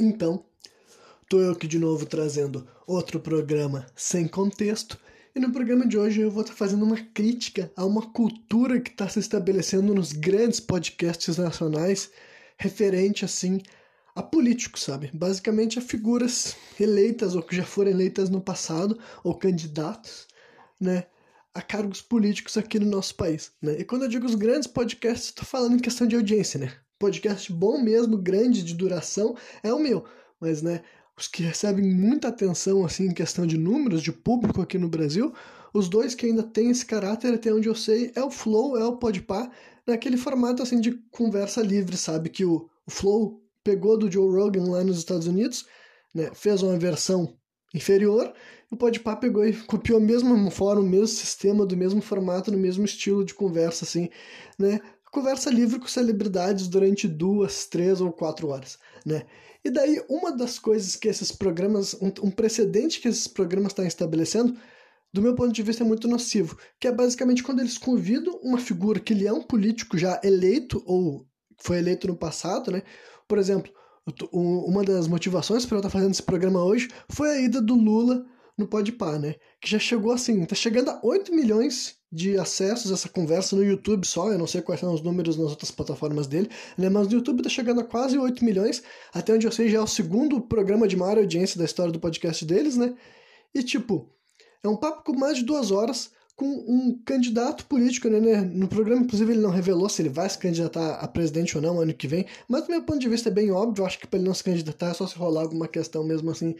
Então, tô eu aqui de novo trazendo outro programa sem contexto. E no programa de hoje eu vou estar fazendo uma crítica a uma cultura que está se estabelecendo nos grandes podcasts nacionais referente assim a políticos, sabe? Basicamente a figuras eleitas ou que já foram eleitas no passado ou candidatos, né? a cargos políticos aqui no nosso país, né? E quando eu digo os grandes podcasts, estou falando em questão de audiência, né? Podcast bom mesmo, grande de duração, é o meu, mas, né, os que recebem muita atenção, assim, em questão de números, de público aqui no Brasil, os dois que ainda têm esse caráter, até onde eu sei, é o Flow, é o Podpah, naquele formato, assim, de conversa livre, sabe? Que o, o Flow pegou do Joe Rogan lá nos Estados Unidos, né? Fez uma versão inferior, o Podpah pegou e copiou o mesmo fórum, o mesmo sistema, do mesmo formato, no mesmo estilo de conversa, assim, né? Conversa livre com celebridades durante duas, três ou quatro horas, né? E daí, uma das coisas que esses programas, um, um precedente que esses programas estão estabelecendo, do meu ponto de vista, é muito nocivo, que é basicamente quando eles convidam uma figura que ele é um político já eleito ou foi eleito no passado, né? Por exemplo, uma das motivações para eu estar fazendo esse programa hoje foi a ida do Lula no Podpah, né? Que já chegou assim, tá chegando a 8 milhões de acessos essa conversa no YouTube só, eu não sei quais são os números nas outras plataformas dele, né? Mas no YouTube tá chegando a quase 8 milhões, até onde eu sei já é o segundo programa de maior audiência da história do podcast deles, né? E tipo, é um papo com mais de duas horas com um candidato político, né, né? No programa, inclusive, ele não revelou se ele vai se candidatar a presidente ou não ano que vem, mas do meu ponto de vista é bem óbvio, eu acho que para ele não se candidatar é só se rolar alguma questão mesmo assim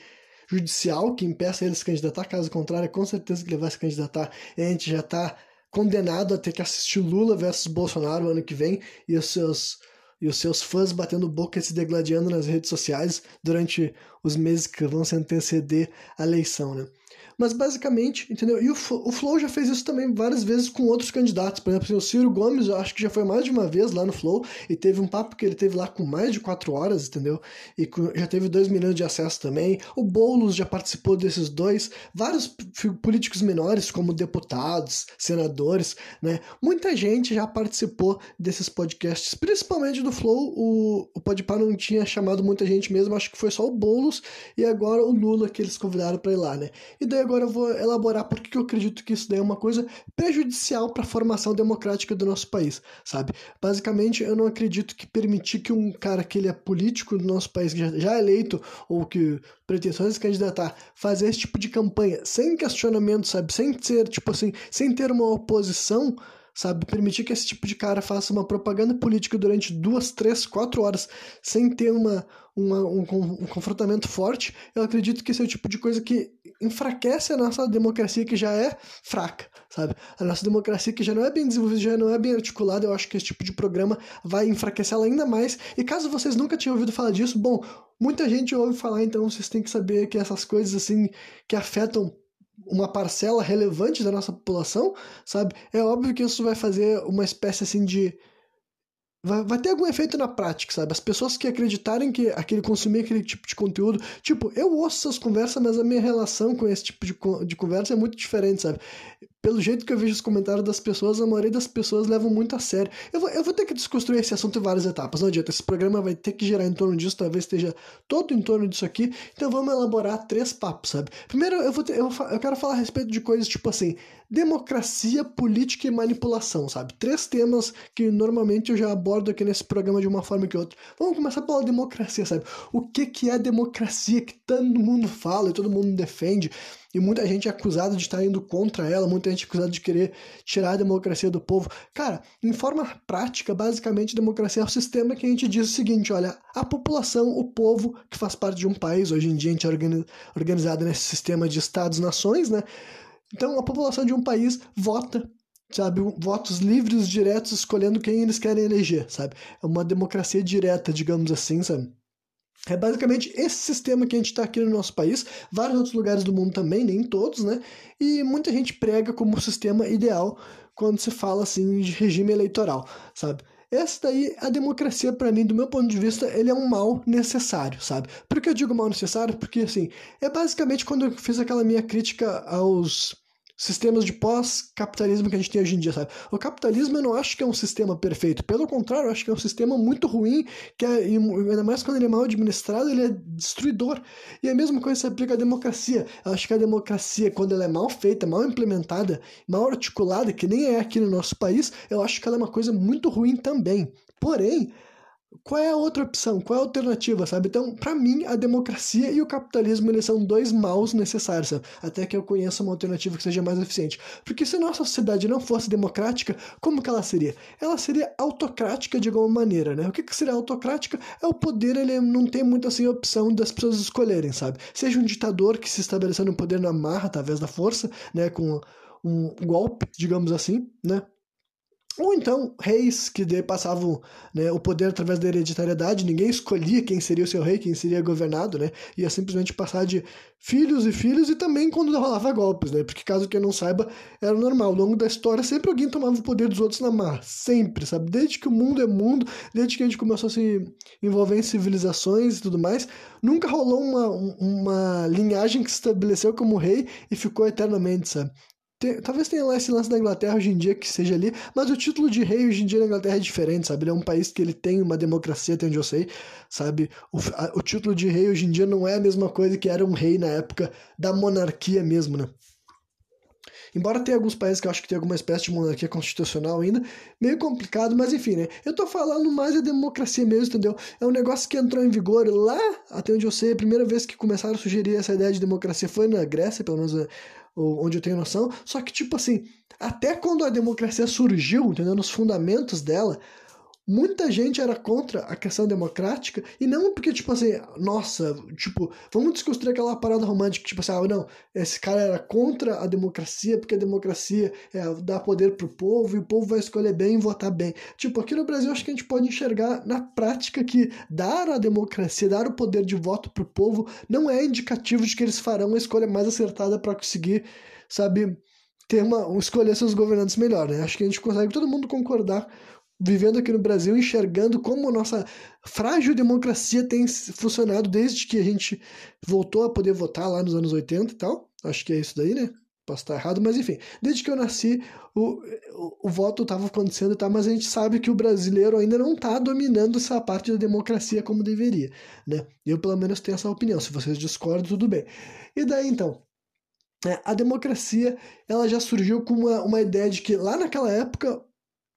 judicial que impeça ele de se candidatar, caso contrário, com certeza que ele vai se candidatar e a gente já está condenado a ter que assistir Lula versus Bolsonaro ano que vem e os seus e os seus fãs batendo boca e se degladiando nas redes sociais durante os meses que vão se anteceder a eleição, né? Mas basicamente, entendeu? E o, o Flow já fez isso também várias vezes com outros candidatos. Por exemplo, assim, o Ciro Gomes, eu acho que já foi mais de uma vez lá no Flow e teve um papo que ele teve lá com mais de quatro horas, entendeu? E já teve dois milhões de acesso também. O Boulos já participou desses dois. Vários políticos menores, como deputados, senadores, né? Muita gente já participou desses podcasts, principalmente do Flow. O, o Podpah não tinha chamado muita gente mesmo, acho que foi só o Boulos e agora o Lula que eles convidaram para ir lá, né? E daí agora eu vou elaborar por que eu acredito que isso daí é uma coisa prejudicial para a formação democrática do nosso país, sabe? Basicamente, eu não acredito que permitir que um cara que ele é político do nosso país, que já, é eleito, ou que pretensões de candidatar, fazer esse tipo de campanha sem questionamento, sabe? Sem ser, tipo assim, sem ter uma oposição, sabe? Permitir que esse tipo de cara faça uma propaganda política durante duas, três, quatro horas sem ter uma, uma um, um, confrontamento forte, eu acredito que esse é o tipo de coisa que enfraquece a nossa democracia que já é fraca, sabe? A nossa democracia que já não é bem desenvolvida, já não é bem articulada, eu acho que esse tipo de programa vai enfraquecê-la ainda mais. E caso vocês nunca tinham ouvido falar disso, bom, muita gente ouve falar, então vocês têm que saber que essas coisas assim que afetam uma parcela relevante da nossa população, sabe? É óbvio que isso vai fazer uma espécie assim de vai, vai ter algum efeito na prática, sabe? As pessoas que acreditarem que aquele consumir aquele tipo de conteúdo, tipo, eu ouço essas conversas, mas a minha relação com esse tipo de, de conversa é muito diferente, sabe? Pelo jeito que eu vejo os comentários das pessoas, a maioria das pessoas levam muito a sério. Eu vou, eu vou ter que desconstruir esse assunto em várias etapas, não adianta. Esse programa vai ter que girar em torno disso, talvez esteja todo em torno disso aqui. Então vamos elaborar três papos, sabe? Primeiro, eu, vou ter, eu, eu quero falar a respeito de coisas tipo assim: democracia, política e manipulação, sabe? Três temas que normalmente eu já abordo aqui nesse programa de uma forma que outra. Vamos começar pela democracia, sabe? O que, que é democracia que todo mundo fala e todo mundo defende? E muita gente é acusada de estar indo contra ela, muita gente é acusada de querer tirar a democracia do povo. Cara, em forma prática, basicamente, democracia é o sistema que a gente diz o seguinte: olha, a população, o povo que faz parte de um país, hoje em dia a gente é organizado nesse sistema de estados-nações, né? Então, a população de um país vota sabe, votos livres, diretos, escolhendo quem eles querem eleger, sabe? É uma democracia direta, digamos assim, sabe? É basicamente esse sistema que a gente está aqui no nosso país, vários outros lugares do mundo também, nem todos, né? E muita gente prega como sistema ideal quando se fala assim de regime eleitoral, sabe? Essa daí, a democracia, para mim, do meu ponto de vista, ele é um mal necessário, sabe? Por que eu digo mal necessário? Porque, assim, é basicamente quando eu fiz aquela minha crítica aos sistemas de pós-capitalismo que a gente tem hoje em dia, sabe? O capitalismo eu não acho que é um sistema perfeito, pelo contrário, eu acho que é um sistema muito ruim, que é, ainda mais quando ele é mal administrado, ele é destruidor. E a mesma coisa se aplica à democracia. Eu acho que a democracia, quando ela é mal feita, mal implementada, mal articulada, que nem é aqui no nosso país, eu acho que ela é uma coisa muito ruim também. Porém, qual é a outra opção? Qual é a alternativa, sabe? Então, para mim, a democracia e o capitalismo eles são dois maus necessários, sabe? até que eu conheça uma alternativa que seja mais eficiente. Porque se a nossa sociedade não fosse democrática, como que ela seria? Ela seria autocrática de alguma maneira, né? O que, que seria autocrática? É o poder, ele não tem muito assim opção das pessoas escolherem, sabe? Seja um ditador que se estabeleceu no poder na marra, através da força, né? Com um golpe, digamos assim, né? Ou então, reis que passavam né, o poder através da hereditariedade, ninguém escolhia quem seria o seu rei, quem seria governado, né? Ia simplesmente passar de filhos e filhos e também quando rolava golpes, né? Porque caso quem não saiba, era normal. Ao longo da história, sempre alguém tomava o poder dos outros na mar. Sempre, sabe? Desde que o mundo é mundo, desde que a gente começou a se envolver em civilizações e tudo mais, nunca rolou uma, uma linhagem que se estabeleceu como rei e ficou eternamente, sabe? Tem, talvez tenha lá esse lance da Inglaterra hoje em dia que seja ali, mas o título de rei hoje em dia na Inglaterra é diferente, sabe? Ele é um país que ele tem uma democracia, até onde eu sei, sabe? O, a, o título de rei hoje em dia não é a mesma coisa que era um rei na época da monarquia mesmo, né? Embora tenha alguns países que eu acho que tem alguma espécie de monarquia constitucional ainda, meio complicado, mas enfim, né? Eu tô falando mais da democracia mesmo, entendeu? É um negócio que entrou em vigor lá, até onde eu sei, a primeira vez que começaram a sugerir essa ideia de democracia foi na Grécia, pelo menos onde eu tenho noção. Só que, tipo assim, até quando a democracia surgiu, entendeu? Nos fundamentos dela, muita gente era contra a questão democrática, e não porque, tipo assim, nossa, tipo, vamos desconstruir aquela parada romântica, tipo assim, ah, não, esse cara era contra a democracia, porque a democracia é, dá poder pro povo, e o povo vai escolher bem e votar bem. Tipo, aqui no Brasil, acho que a gente pode enxergar na prática que dar a democracia, dar o poder de voto pro povo, não é indicativo de que eles farão a escolha mais acertada para conseguir, sabe, ter uma, escolher seus governantes melhor, né? Acho que a gente consegue todo mundo concordar vivendo aqui no Brasil, enxergando como nossa frágil democracia tem funcionado desde que a gente voltou a poder votar lá nos anos 80 e tal. Acho que é isso daí, né? Posso estar errado, mas enfim. Desde que eu nasci, o, o, o voto estava acontecendo e tal, mas a gente sabe que o brasileiro ainda não está dominando essa parte da democracia como deveria, né? Eu, pelo menos, tenho essa opinião. Se vocês discordam, tudo bem. E daí, então, é, a democracia ela já surgiu com uma, uma ideia de que lá naquela época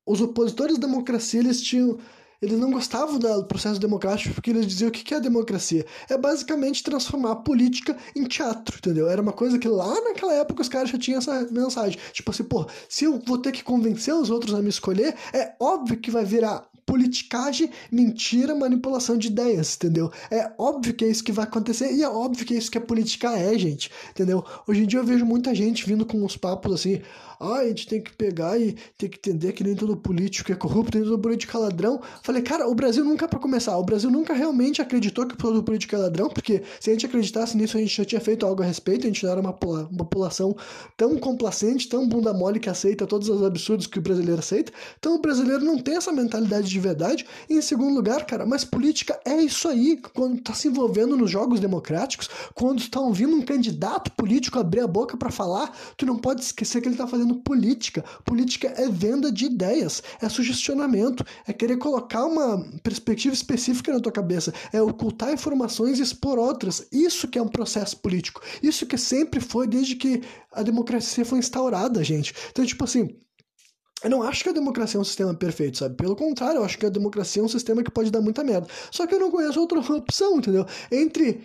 os opositores da democracia eles tinham eles não gostavam do processo democrático porque eles diziam o que é a democracia? É basicamente transformar a política em teatro, entendeu? Era uma coisa que lá naquela época os caras já tinham essa mensagem. Tipo assim, pô, se eu vou ter que convencer os outros a me escolher, é óbvio que vai virar politicagem, mentira, manipulação de ideias, entendeu? É óbvio que é isso que vai acontecer e é óbvio que é isso que a política é, gente, entendeu? Hoje em dia eu vejo muita gente vindo com uns papos assim, ah, a gente tem que pegar e tem que entender que nem todo político é corrupto, nem todo político é ladrão. Falei, cara, o Brasil nunca, para começar, o Brasil nunca realmente acreditou que todo político é ladrão, porque se a gente acreditasse nisso, a gente já tinha feito algo a respeito, a gente não era uma, uma população tão complacente, tão bunda mole que aceita todos os absurdos que o brasileiro aceita. Então o brasileiro não tem essa mentalidade de verdade. E em segundo lugar, cara, mas política é isso aí. Quando tá se envolvendo nos jogos democráticos, quando tá ouvindo um candidato político abrir a boca para falar, tu não pode esquecer que ele tá fazendo política. Política é venda de ideias, é sugestionamento, é querer colocar uma perspectiva específica na tua cabeça, é ocultar informações e expor outras. Isso que é um processo político. Isso que sempre foi desde que a democracia foi instaurada, gente. Então, tipo assim, eu não acho que a democracia é um sistema perfeito, sabe? Pelo contrário, eu acho que a democracia é um sistema que pode dar muita merda. Só que eu não conheço outra opção, entendeu? Entre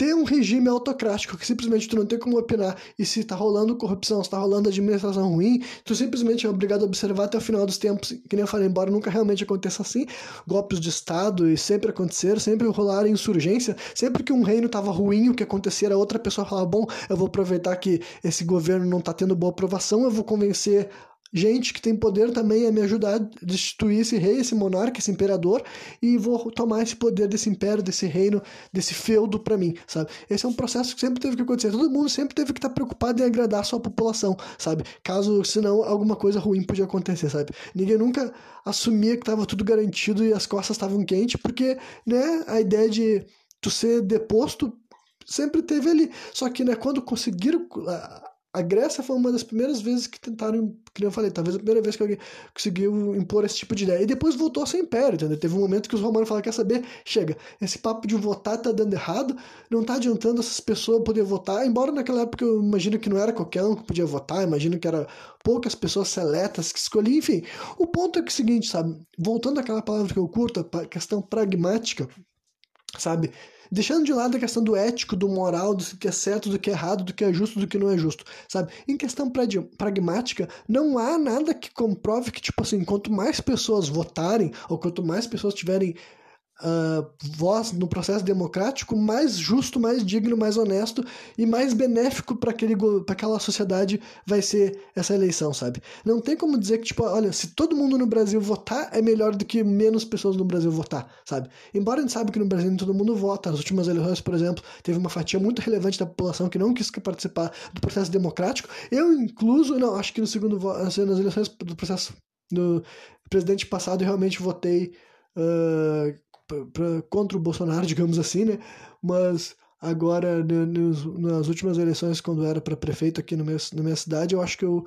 ter um regime autocrático que simplesmente tu não tem como opinar e se tá rolando corrupção, se tá rolando administração ruim, tu simplesmente é obrigado a observar até o final dos tempos, que nem eu falei, embora nunca realmente aconteça assim, golpes de Estado e sempre aconteceram, sempre rolaram insurgência, sempre que um reino tava ruim, o que acontecia era outra pessoa falava, bom, eu vou aproveitar que esse governo não tá tendo boa aprovação, eu vou convencer gente que tem poder também a me ajudar a destituir esse rei, esse monarca, esse imperador e vou tomar esse poder desse império, desse reino, desse feudo para mim, sabe? Esse é um processo que sempre teve que acontecer. Todo mundo sempre teve que estar preocupado em agradar a sua população, sabe? Caso, senão, alguma coisa ruim podia acontecer, sabe? Ninguém nunca assumia que estava tudo garantido e as costas estavam quentes, porque, né, a ideia de tu ser deposto sempre teve ali. Só que, né, quando conseguiram a Grécia foi uma das primeiras vezes que tentaram, que eu falei, talvez a primeira vez que alguém conseguiu impor esse tipo de ideia. E depois voltou a ser império, entendeu? Teve um momento que os romanos falaram, quer saber? Chega, esse papo de votar tá dando errado, não tá adiantando essas pessoas poder votar, embora naquela época eu imagino que não era qualquer um que podia votar, imagino que era poucas pessoas seletas que escolhiam, enfim. O ponto é que é o seguinte, sabe? Voltando àquela palavra que eu curto, a questão pragmática, sabe? Deixando de lado a questão do ético, do moral, do que é certo, do que é errado, do que é justo, do que não é justo, sabe? Em questão pragmática, não há nada que comprove que, tipo assim, quanto mais pessoas votarem, ou quanto mais pessoas tiverem uh, voz no processo democrático mais justo, mais digno, mais honesto e mais benéfico para aquela sociedade vai ser essa eleição, sabe? Não tem como dizer que, tipo, olha, se todo mundo no Brasil votar, é melhor do que menos pessoas no Brasil votar, sabe? Embora a gente saiba que no Brasil todo mundo vota, nas últimas eleições, por exemplo, teve uma fatia muito relevante da população que não quis participar do processo democrático. Eu, incluso, não, acho que no segundo assim, nas eleições do processo do presidente passado, eu realmente votei uh, pra, contra o Bolsonaro, digamos assim, né? Mas agora, nas últimas eleições, quando era para prefeito aqui no meu, na minha cidade, eu acho que eu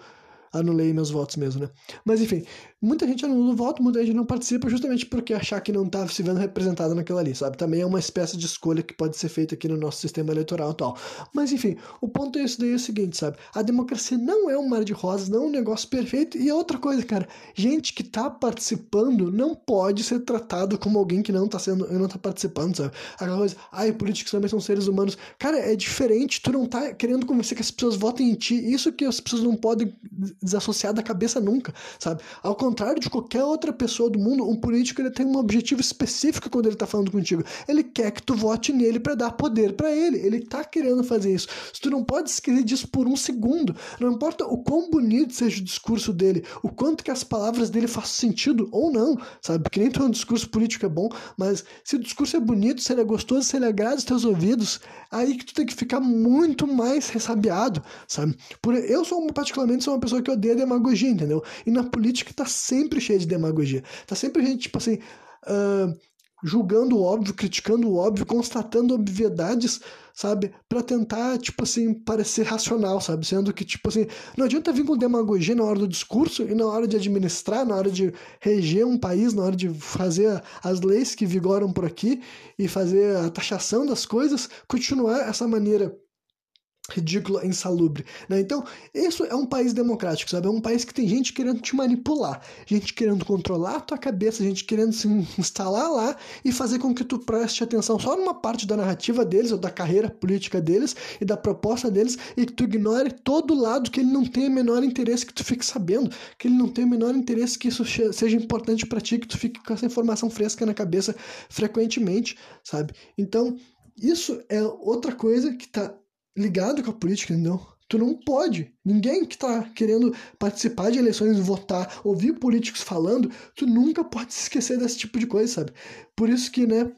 anulei meus votos mesmo, né? Mas enfim, muita gente anula o voto, muita gente não participa justamente porque achar que não tá se vendo representado naquilo ali, sabe? Também é uma espécie de escolha que pode ser feita aqui no nosso sistema eleitoral atual. Mas enfim, o ponto é isso daí é o seguinte, sabe? A democracia não é um mar de rosas, não é um negócio perfeito. E outra coisa, cara, gente que tá participando não pode ser tratado como alguém que não tá sendo, não tá participando, sabe? Aquela coisa, ai, políticos também são seres humanos. Cara, é diferente, tu não tá querendo convencer que as pessoas votem em ti. Isso que as pessoas não podem desassociar da cabeça nunca, sabe? Ao contrário de qualquer outra pessoa do mundo, um político ele tem um objetivo específico quando ele tá falando contigo. Ele quer que tu vote nele para dar poder para ele. Ele tá querendo fazer isso. Se tu não pode esquecer disso por um segundo, não importa o quão bonito seja o discurso dele, o quanto que as palavras dele façam sentido ou não, sabe? Porque nem todo discurso político é bom, mas se o discurso é bonito, se ele é gostoso, se ele agrada os teus ouvidos, aí que tu tem que ficar muito mais ressabiado, sabe? Por, eu sou particularmente sou uma pessoa que odeia demagogia, entendeu? E na política tá sempre cheio de demagogia. Tá sempre gente, tipo assim, uh, julgando o óbvio, criticando o óbvio, constatando obviedades, sabe? para tentar, tipo assim, parecer racional, sabe? Sendo que, tipo assim, não adianta vir com demagogia na hora do discurso e na hora de administrar, na hora de reger um país, na hora de fazer as leis que vigoram por aqui e fazer a taxação das coisas, continuar essa maneira ridícula, insalubre, né? Então, isso é um país democrático, sabe? É um país que tem gente querendo te manipular, gente querendo controlar a tua cabeça, gente querendo se instalar lá e fazer com que tu preste atenção só numa parte da narrativa deles ou da carreira política deles e da proposta deles e que tu ignore todo lado que ele não tem o menor interesse que tu fique sabendo, que ele não tem o menor interesse que isso seja importante para ti, que tu fique com essa informação fresca na cabeça frequentemente, sabe? Então, isso é outra coisa que tá ligado com a política, entendeu? Tu não pode. Ninguém que está querendo participar de eleições, votar, ouvir políticos falando, tu nunca pode se esquecer desse tipo de coisa, sabe? Por isso que, né,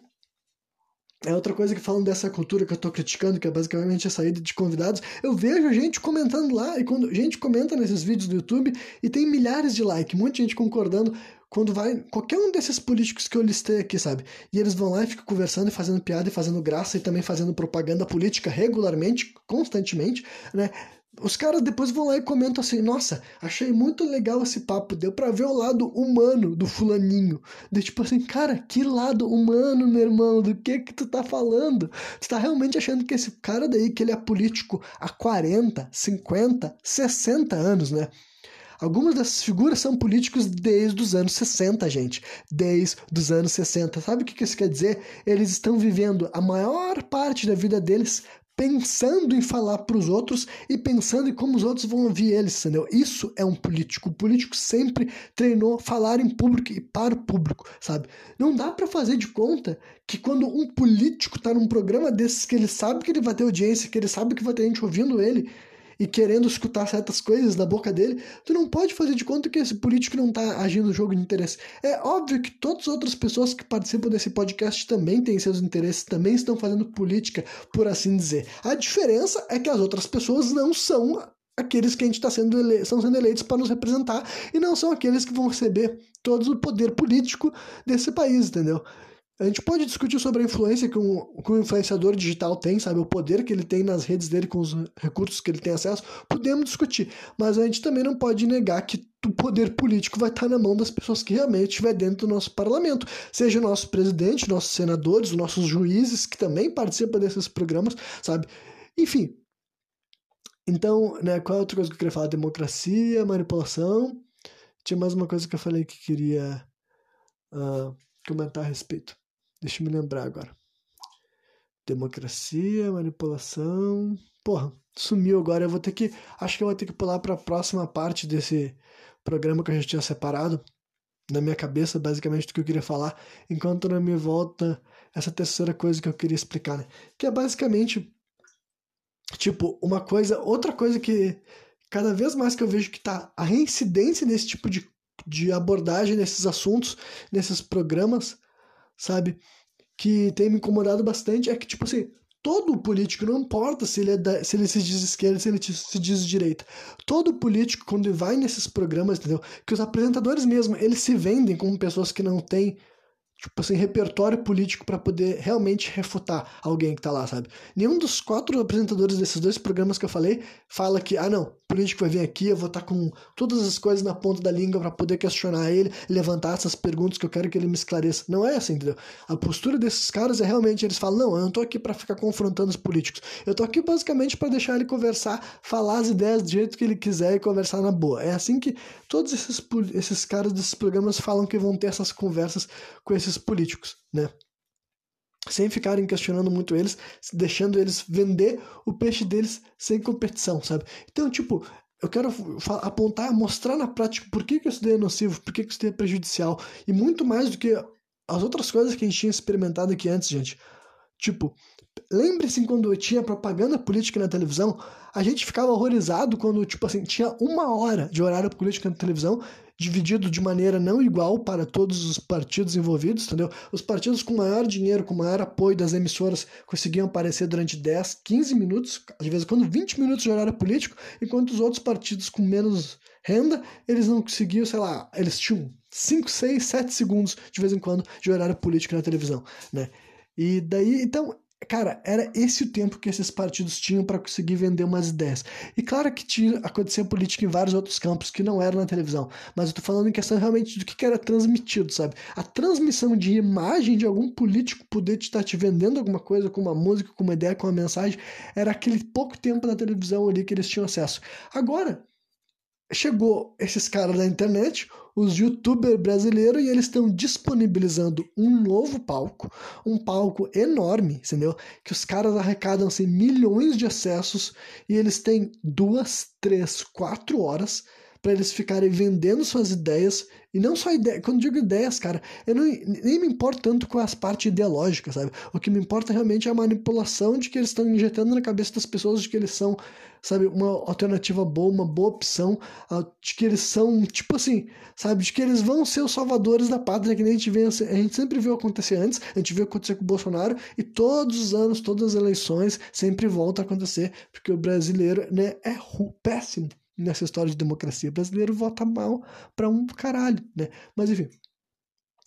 é outra coisa que falam dessa cultura que eu tô criticando, que é basicamente a saída de convidados. Eu vejo gente comentando lá, e quando gente comenta nesses vídeos do YouTube, e tem milhares de likes, muita gente concordando quando vai qualquer um desses políticos que eu listei aqui, sabe? E eles vão lá e ficam conversando e fazendo piada e fazendo graça e também fazendo propaganda política regularmente, constantemente, né? Os caras depois vão lá e comentam assim: Nossa, achei muito legal esse papo. Deu pra ver o lado humano do fulaninho. De tipo assim, cara, que lado humano, meu irmão? Do que que tu tá falando? Tu tá realmente achando que esse cara daí, que ele é político há 40, 50, 60 anos, né? Algumas dessas figuras são políticos desde os anos 60, gente. Desde os anos 60. Sabe o que isso quer dizer? Eles estão vivendo a maior parte da vida deles pensando em falar para os outros e pensando em como os outros vão ouvir eles, entendeu? Isso é um político. O político sempre treinou falar em público e para o público, sabe? Não dá para fazer de conta que quando um político tá num programa desses que ele sabe que ele vai ter audiência, que ele sabe que vai ter gente ouvindo ele, e querendo escutar certas coisas da boca dele, tu não pode fazer de conta que esse político não está agindo no jogo de interesse. É óbvio que todas as outras pessoas que participam desse podcast também têm seus interesses, também estão fazendo política, por assim dizer. A diferença é que as outras pessoas não são aqueles que a gente está sendo, ele... sendo eleitos para nos representar e não são aqueles que vão receber todo o poder político desse país, entendeu? A gente pode discutir sobre a influência que, um, que o influenciador digital tem, sabe? O poder que ele tem nas redes dele com os recursos que ele tem acesso. Podemos discutir. Mas a gente também não pode negar que o poder político vai estar na mão das pessoas que realmente estiver dentro do nosso parlamento. Seja o nosso presidente, nossos senadores, os nossos juízes, que também participam desses programas, sabe? Enfim. Então, né, qual é outra coisa que eu queria falar? Democracia, manipulação. Tinha mais uma coisa que eu falei que queria uh, comentar a respeito. Deixa eu me lembrar agora. Democracia, manipulação. Porra, sumiu agora. Eu vou ter que. Acho que eu vou ter que pular para a próxima parte desse programa que a gente tinha separado. Na minha cabeça, basicamente, do que eu queria falar. Enquanto não me volta essa terceira coisa que eu queria explicar, né? Que é basicamente. Tipo, uma coisa. Outra coisa que. Cada vez mais que eu vejo que tá a reincidência nesse tipo de, de abordagem, nesses assuntos, nesses programas, sabe? Que tem me incomodado bastante é que, tipo assim, todo político, não importa se ele, é da, se ele se diz esquerda, se ele se diz direita, todo político, quando vai nesses programas, entendeu? Que os apresentadores mesmo, eles se vendem como pessoas que não têm tipo assim, repertório político para poder realmente refutar alguém que tá lá, sabe? Nenhum dos quatro apresentadores desses dois programas que eu falei fala que, ah, não, político vai vir aqui, eu vou estar tá com todas as coisas na ponta da língua para poder questionar ele, levantar essas perguntas que eu quero que ele me esclareça. Não é assim, entendeu? A postura desses caras é realmente, eles falam, não, eu não tô aqui para ficar confrontando os políticos. Eu tô aqui basicamente para deixar ele conversar, falar as ideias do jeito que ele quiser e conversar na boa. É assim que todos esses, esses caras desses programas falam que vão ter essas conversas com esses políticos, né? sem ficarem questionando muito eles, deixando eles vender o peixe deles sem competição, sabe? Então, tipo, eu quero apontar, mostrar na prática por que, que isso daí é nocivo, por que, que isso daí é prejudicial, e muito mais do que as outras coisas que a gente tinha experimentado aqui antes, gente. Tipo, lembre-se quando tinha propaganda política na televisão, a gente ficava horrorizado quando, tipo assim, tinha uma hora de horário político na televisão dividido de maneira não igual para todos os partidos envolvidos, entendeu? Os partidos com maior dinheiro, com maior apoio das emissoras conseguiam aparecer durante 10, 15 minutos, de vez em quando 20 minutos de horário político, enquanto os outros partidos com menos renda, eles não conseguiam, sei lá, eles tinham 5, 6, 7 segundos de vez em quando de horário político na televisão, né? E daí, então, Cara, era esse o tempo que esses partidos tinham para conseguir vender umas ideias. E claro que tinha, acontecia política em vários outros campos que não eram na televisão, mas eu tô falando em questão realmente do que, que era transmitido, sabe? A transmissão de imagem de algum político poder estar te vendendo alguma coisa com uma música, com uma ideia, com uma mensagem, era aquele pouco tempo na televisão ali que eles tinham acesso. Agora, chegou esses caras da internet, os youtubers brasileiros, e eles estão disponibilizando um novo palco, um palco enorme, entendeu? Que os caras arrecadam assim, milhões de acessos e eles têm duas, três, quatro horas para eles ficarem vendendo suas ideias e não só ideias, quando digo ideias, cara, eu não, nem me importo tanto com as partes ideológicas, sabe? O que me importa realmente é a manipulação de que eles estão injetando na cabeça das pessoas de que eles são, sabe, uma alternativa boa, uma boa opção, de que eles são, tipo assim, sabe, de que eles vão ser os salvadores da pátria, que nem a gente, vê, a gente sempre viu acontecer antes, a gente viu acontecer com o Bolsonaro, e todos os anos, todas as eleições, sempre volta a acontecer, porque o brasileiro, né, é péssimo nessa história de democracia. O brasileiro vota mal para um caralho, né? Mas enfim.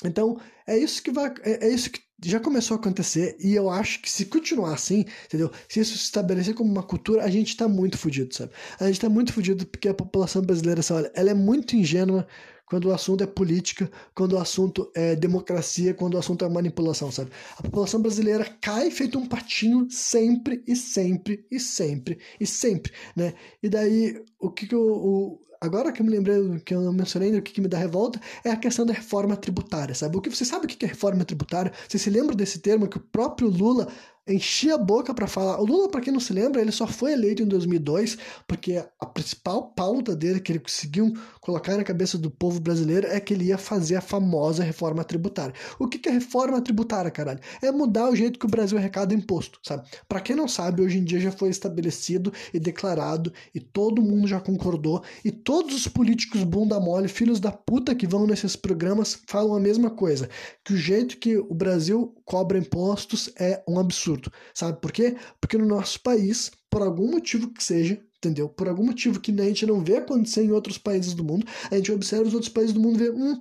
Então, é isso que vai. É, é, isso que já começou a acontecer, e eu acho que se continuar assim, entendeu? Se isso se estabelecer como uma cultura, a gente tá muito fudido, sabe? A gente tá muito fudido porque a população brasileira, sabe, olha, ela é muito ingênua quando o assunto é política, quando o assunto é democracia, quando o assunto é manipulação, sabe? A população brasileira cai feito um patinho sempre e sempre e sempre e sempre, né? E daí, o que que eu, o, agora que eu me lembrei, que eu mencionei, o que, que me dá revolta, é a questão da reforma tributária, sabe? O que você sabe o que é reforma tributária? Você se lembra desse termo que o próprio Lula enchia a boca para falar. O Lula, para quem não se lembra, ele só foi eleito em 2002 porque a principal pauta dele que ele conseguiu colocar na cabeça do povo brasileiro é que ele ia fazer a famosa reforma tributária. O que, que é reforma tributária, caralho? É mudar o jeito que o Brasil arrecada imposto, sabe? Para quem não sabe, hoje em dia já foi estabelecido e declarado e todo mundo já concordou e todos os políticos bunda mole, filhos da puta que vão nesses programas falam a mesma coisa, que o jeito que o Brasil cobra impostos é um absurdo absurdo. Sabe por quê? Porque no nosso país, por algum motivo que seja, entendeu? Por algum motivo que a gente não vê acontecer em outros países do mundo, a gente observa os outros países do mundo e vê, hum,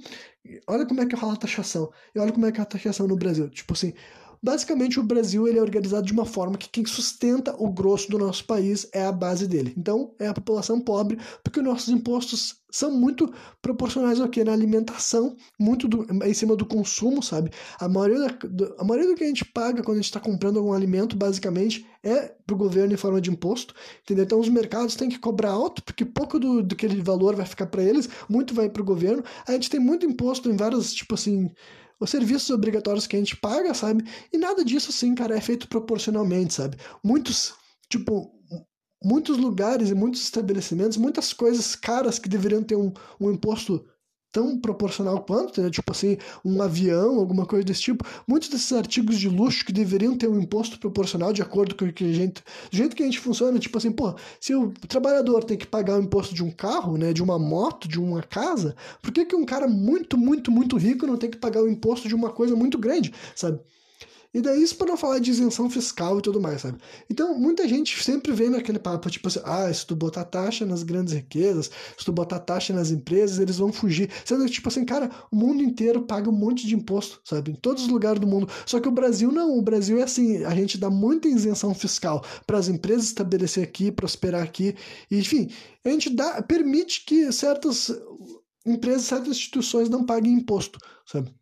olha como é que rola a taxação, e olha como é que é a taxação no Brasil. Tipo assim, Basicamente, o Brasil ele é organizado de uma forma que quem sustenta o grosso do nosso país é a base dele. Então, é a população pobre, porque nossos impostos são muito proporcionais ao que? Na alimentação, muito do, em cima do consumo, sabe? A maioria, da, do, a maioria do que a gente paga quando a gente está comprando algum alimento, basicamente, é para o governo em forma de imposto, entendeu? Então, os mercados têm que cobrar alto, porque pouco do, do aquele valor vai ficar para eles, muito vai para o governo. A gente tem muito imposto em vários, tipo assim os serviços obrigatórios que a gente paga, sabe? E nada disso, assim, cara, é feito proporcionalmente, sabe? Muitos, tipo, muitos lugares e muitos estabelecimentos, muitas coisas caras que deveriam ter um, um imposto tão proporcional quanto, né? tipo assim, um avião, alguma coisa desse tipo. Muitos desses artigos de luxo que deveriam ter um imposto proporcional de acordo com o que a gente, do jeito que a gente funciona, tipo assim, pô, se o trabalhador tem que pagar o imposto de um carro, né, de uma moto, de uma casa, por que que um cara muito, muito, muito rico não tem que pagar o imposto de uma coisa muito grande, sabe? E daí isso para não falar de isenção fiscal e tudo mais, sabe? Então, muita gente sempre vem naquele papo, tipo assim, ah, se tu botar taxa nas grandes riquezas, se tu botar taxa nas empresas, eles vão fugir. Sendo que, tipo assim, cara, o mundo inteiro paga um monte de imposto, sabe? Em todos os lugares do mundo. Só que o Brasil não, o Brasil é assim, a gente dá muita isenção fiscal para as empresas estabelecer aqui, prosperar aqui, enfim, a gente dá, permite que certas empresas, certas instituições não paguem imposto, sabe?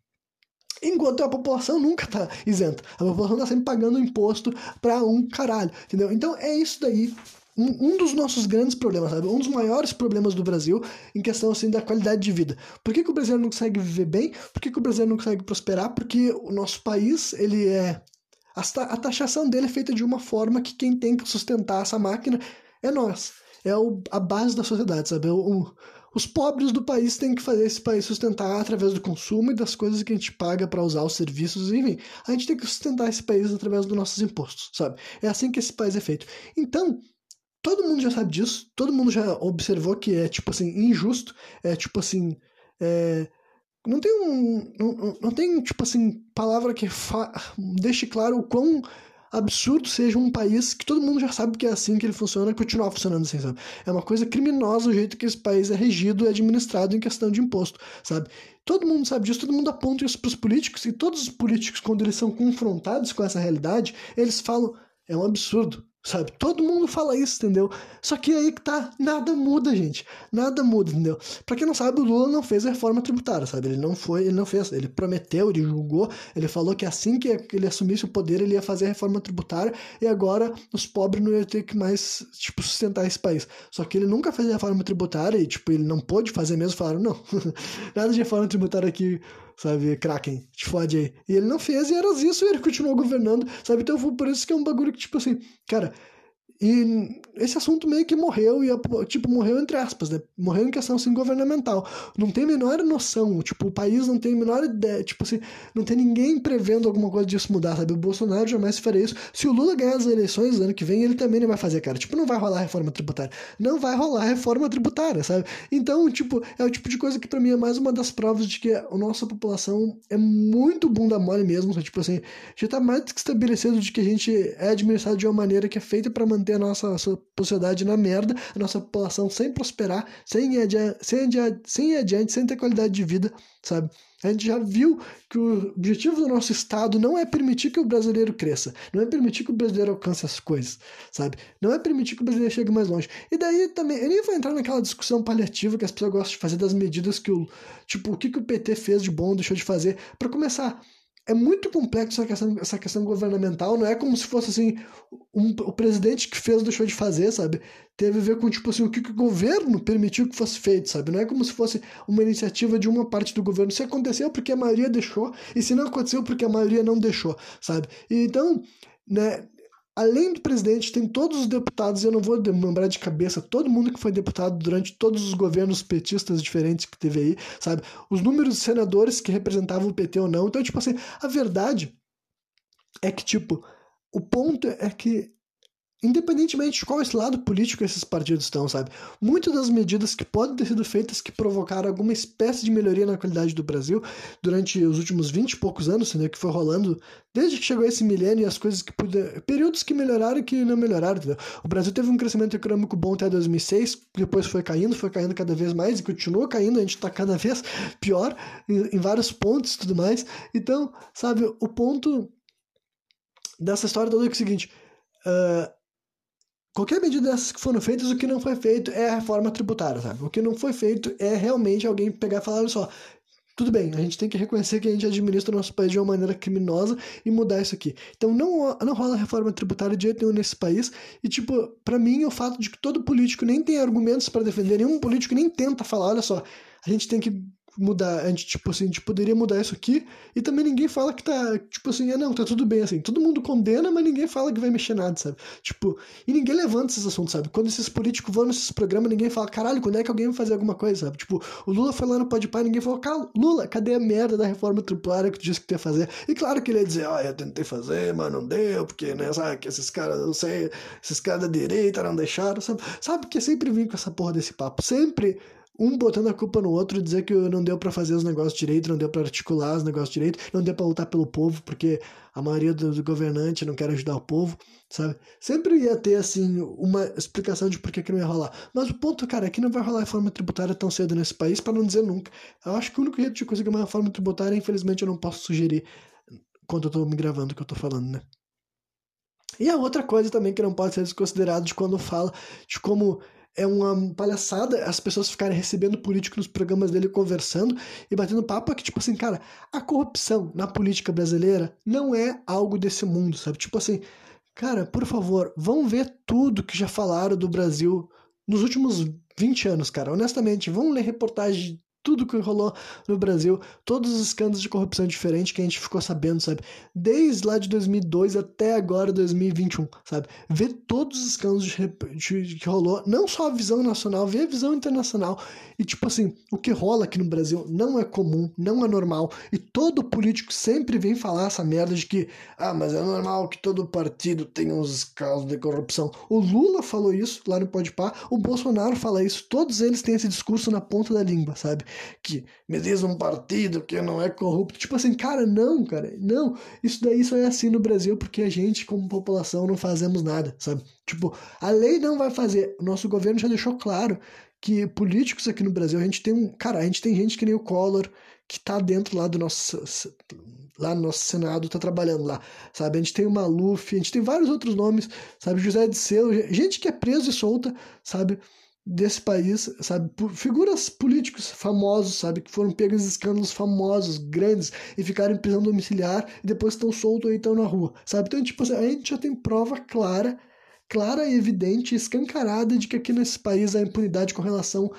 Enquanto a população nunca tá isenta. A população tá sempre pagando imposto para um caralho, entendeu? Então é isso daí. Um, dos nossos grandes problemas, sabe? Um dos maiores problemas do Brasil em questão, assim, da qualidade de vida. Por que, que o brasileiro não consegue viver bem? Por que, que o brasileiro não consegue prosperar? Porque o nosso país, ele é... A taxação dele é feita de uma forma que quem tem que sustentar essa máquina é nós. É o, a base da sociedade, sabe? O, os pobres do país têm que fazer esse país sustentar através do consumo e das coisas que a gente paga para usar os serviços, enfim. A gente tem que sustentar esse país através dos nossos impostos, sabe? É assim que esse país é feito. Então, todo mundo já sabe disso, todo mundo já observou que é, tipo assim, injusto, é tipo assim. É, não tem um. Não, não tem, tipo assim, palavra que deixe claro o quão absurdo seja um país que todo mundo já sabe que é assim que ele funciona continuar funcionando assim, sabe? É uma coisa criminosa o jeito que esse país é regido e administrado em questão de imposto, sabe? Todo mundo sabe disso, todo mundo aponta isso para os políticos e todos os políticos, quando eles são confrontados com essa realidade, eles falam: é um absurdo, sabe? Todo mundo fala isso, entendeu? Só que aí que tá, nada muda, gente. Nada muda, entendeu? Pra quem não sabe, o Lula não fez a reforma tributária, sabe? Ele não foi, ele não fez, ele prometeu, ele julgou, ele falou que assim que ele assumisse o poder, ele ia fazer a reforma tributária e agora os pobres não iam ter que mais, tipo, sustentar esse país. Só que ele nunca fez a reforma tributária e, tipo, ele não pôde fazer mesmo, falaram, não, nada de reforma tributária aqui sabe? Kraken, te fode aí. E ele não fez e era isso e ele continuou governando, sabe? Então por isso que é um bagulho que, tipo assim, cara, e esse assunto meio que morreu, e tipo, morreu entre aspas, né? Morreu em questão assim governamental. Não tem a menor noção, tipo, o país não tem a menor ideia, tipo assim, não tem ninguém prevendo alguma coisa disso mudar, sabe? O Bolsonaro jamais faria isso. Se o Lula ganhar as eleições ano que vem, ele também não vai fazer, cara. Tipo, não vai rolar reforma tributária. Não vai rolar reforma tributária, sabe? Então, tipo, é o tipo de coisa que para mim é mais uma das provas de que a nossa população é muito bunda mole mesmo, sabe? tipo assim, já tá mais que estabelecido de que a gente é administrado de uma maneira que é feita para manter a nossa sociedade na merda, a nossa população sem prosperar, sem ir, adiante, sem, adiante, sem ir adiante, sem ter qualidade de vida, sabe? A gente já viu que o objetivo do nosso Estado não é permitir que o brasileiro cresça, não é permitir que o brasileiro alcance as coisas, sabe? Não é permitir que o brasileiro chegue mais longe. E daí também, eu nem vou entrar naquela discussão paliativa que as pessoas gostam de fazer das medidas que o. Tipo, o que, que o PT fez de bom, deixou de fazer. para começar, é muito complexo essa questão, essa questão governamental, não é como se fosse assim, um, o presidente que fez deixou de fazer, sabe? Teve a ver com, tipo assim, o que, o governo permitiu que fosse feito, sabe? Não é como se fosse uma iniciativa de uma parte do governo. Se aconteceu porque a maioria deixou, e se não aconteceu porque a maioria não deixou, sabe? E, então, né, Além do presidente, tem todos os deputados, eu não vou lembrar de cabeça todo mundo que foi deputado durante todos os governos petistas diferentes que teve aí, sabe? Os números de senadores que representavam o PT ou não. Então, tipo assim, a verdade é que, tipo, o ponto é que independentemente de qual esse lado político esses partidos estão, sabe? Muitas das medidas que podem ter sido feitas que provocaram alguma espécie de melhoria na qualidade do Brasil durante os últimos 20 e poucos anos, né, que foi rolando desde que chegou esse milênio e as coisas que puderam, períodos que melhoraram e que não melhoraram, entendeu? O Brasil teve um crescimento econômico bom até 2006, depois foi caindo, foi caindo cada vez mais e continua caindo, a gente está cada vez pior em, em vários pontos e tudo mais. Então, sabe, o ponto dessa história toda é, é o seguinte, uh, Qualquer medida dessas que foram feitas, o que não foi feito é a reforma tributária, sabe? O que não foi feito é realmente alguém pegar e falar, olha só, tudo bem, a gente tem que reconhecer que a gente administra o nosso país de uma maneira criminosa e mudar isso aqui. Então não, não rola reforma tributária de jeito nenhum nesse país. E, tipo, para mim, o fato de que todo político nem tem argumentos para defender, nenhum político nem tenta falar, olha só, a gente tem que mudar, a gente, tipo assim, a gente poderia mudar isso aqui, e também ninguém fala que tá, tipo assim, ah, não, tá tudo bem, assim, todo mundo condena, mas ninguém fala que vai mexer nada, sabe? Tipo, e ninguém levanta esses assuntos, sabe? Quando esses políticos vão nesses programas, ninguém fala, caralho, quando é que alguém vai fazer alguma coisa, sabe? Tipo, o Lula foi lá no Pode Pai, ninguém falou, cara, Lula, cadê a merda da reforma tributária que tu disse que ia fazer? E claro que ele ia dizer, ó, oh, eu tentei fazer, mas não deu, porque, né, sabe, que esses caras, não sei, esses caras da direita não deixaram, sabe? Sabe que sempre vim com essa porra desse papo, sempre um botando a culpa no outro, dizer que não deu para fazer os negócios direito, não deu para articular os negócios direito, não deu para lutar pelo povo, porque a maioria dos do governantes não quer ajudar o povo, sabe? Sempre ia ter, assim, uma explicação de por que, que não ia rolar. Mas o ponto, cara, é que não vai rolar reforma tributária tão cedo nesse país, para não dizer nunca. Eu acho que o único jeito de conseguir uma reforma tributária, infelizmente, eu não posso sugerir quando eu tô me gravando o que eu tô falando, né? E a outra coisa também que não pode ser desconsiderado de quando fala de como é uma palhaçada as pessoas ficarem recebendo político nos programas dele conversando e batendo papo que, tipo assim, cara, a corrupção na política brasileira não é algo desse mundo, sabe? Tipo assim, cara, por favor, vão ver tudo que já falaram do Brasil nos últimos 20 anos, cara. Honestamente, vão ler reportagem tudo que rolou no Brasil, todos os escândalos de corrupção diferentes que a gente ficou sabendo, sabe? Desde lá de 2002 até agora 2021, sabe? Ver todos os escândalos de, de, que rolou, não só a visão nacional, ver a visão internacional. E tipo assim, o que rola aqui no Brasil não é comum, não é normal. E todo político sempre vem falar essa merda de que, ah, mas é normal que todo partido tenha uns casos de corrupção. O Lula falou isso lá no Podpah, o Bolsonaro fala isso, todos eles têm esse discurso na ponta da língua, sabe? Que me diz um partido que não é corrupto. Tipo assim, cara, não, cara, não. Isso daí só é assim no Brasil porque a gente, como população, não fazemos nada, sabe? Tipo, a lei não vai fazer. O nosso governo já deixou claro que políticos aqui no Brasil, a gente tem um. Cara, a gente tem gente que nem o Collor, que tá dentro lá do nosso. Lá no nosso Senado, tá trabalhando lá, sabe? A gente tem o Maluf, a gente tem vários outros nomes, sabe? José de Seu, gente que é preso e solta, sabe? Desse país, sabe? Figuras políticos famosos, sabe? Que foram pegos em escândalos famosos, grandes, e ficaram em prisão domiciliar e depois estão soltos e estão na rua, sabe? Então, tipo assim, a gente já tem prova clara, clara e evidente, escancarada de que aqui nesse país a impunidade com relação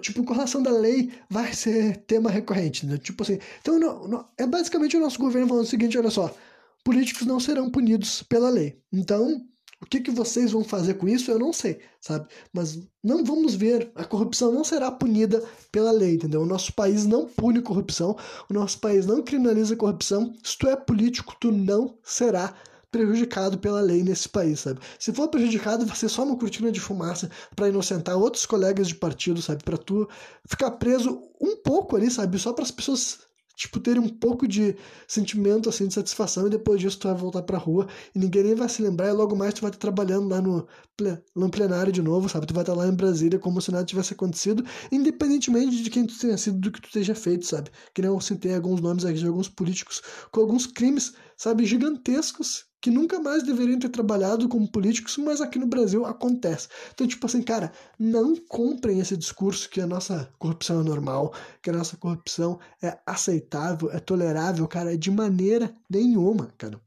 tipo, com relação da lei vai ser tema recorrente, né? Tipo assim, então não, não, é basicamente o nosso governo falando o seguinte, olha só, políticos não serão punidos pela lei. Então, o que, que vocês vão fazer com isso, eu não sei, sabe? Mas não vamos ver. A corrupção não será punida pela lei, entendeu? O nosso país não pune corrupção, o nosso país não criminaliza corrupção. Se tu é político, tu não será prejudicado pela lei nesse país, sabe? Se for prejudicado, vai ser só uma cortina de fumaça para inocentar outros colegas de partido, sabe? Para tu ficar preso um pouco ali, sabe? Só para as pessoas tipo, terem um pouco de sentimento, assim, de satisfação, e depois disso tu vai voltar pra rua, e ninguém nem vai se lembrar, e logo mais tu vai estar trabalhando lá no, no plenário de novo, sabe? Tu vai estar lá em Brasília como se nada tivesse acontecido, independentemente de quem tu tenha sido, do que tu tenha feito, sabe? Que nem eu citei alguns nomes aqui de alguns políticos com alguns crimes, sabe, gigantescos, que nunca mais deveriam ter trabalhado como políticos, mas aqui no Brasil acontece. Então, tipo assim, cara, não comprem esse discurso que a nossa corrupção é normal, que a nossa corrupção é aceitável, é tolerável, cara, de maneira nenhuma, cara.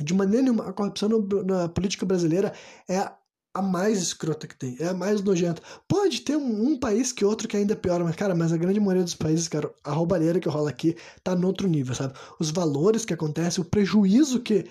De maneira nenhuma, a corrupção no, na política brasileira é a mais escrota que tem, é a mais nojenta. Pode ter um, um, país que outro que ainda é pior, mas, cara, mas a grande maioria dos países, cara, a roubalheira que rola aqui tá no outro nível, sabe? Os valores que acontecem, o prejuízo que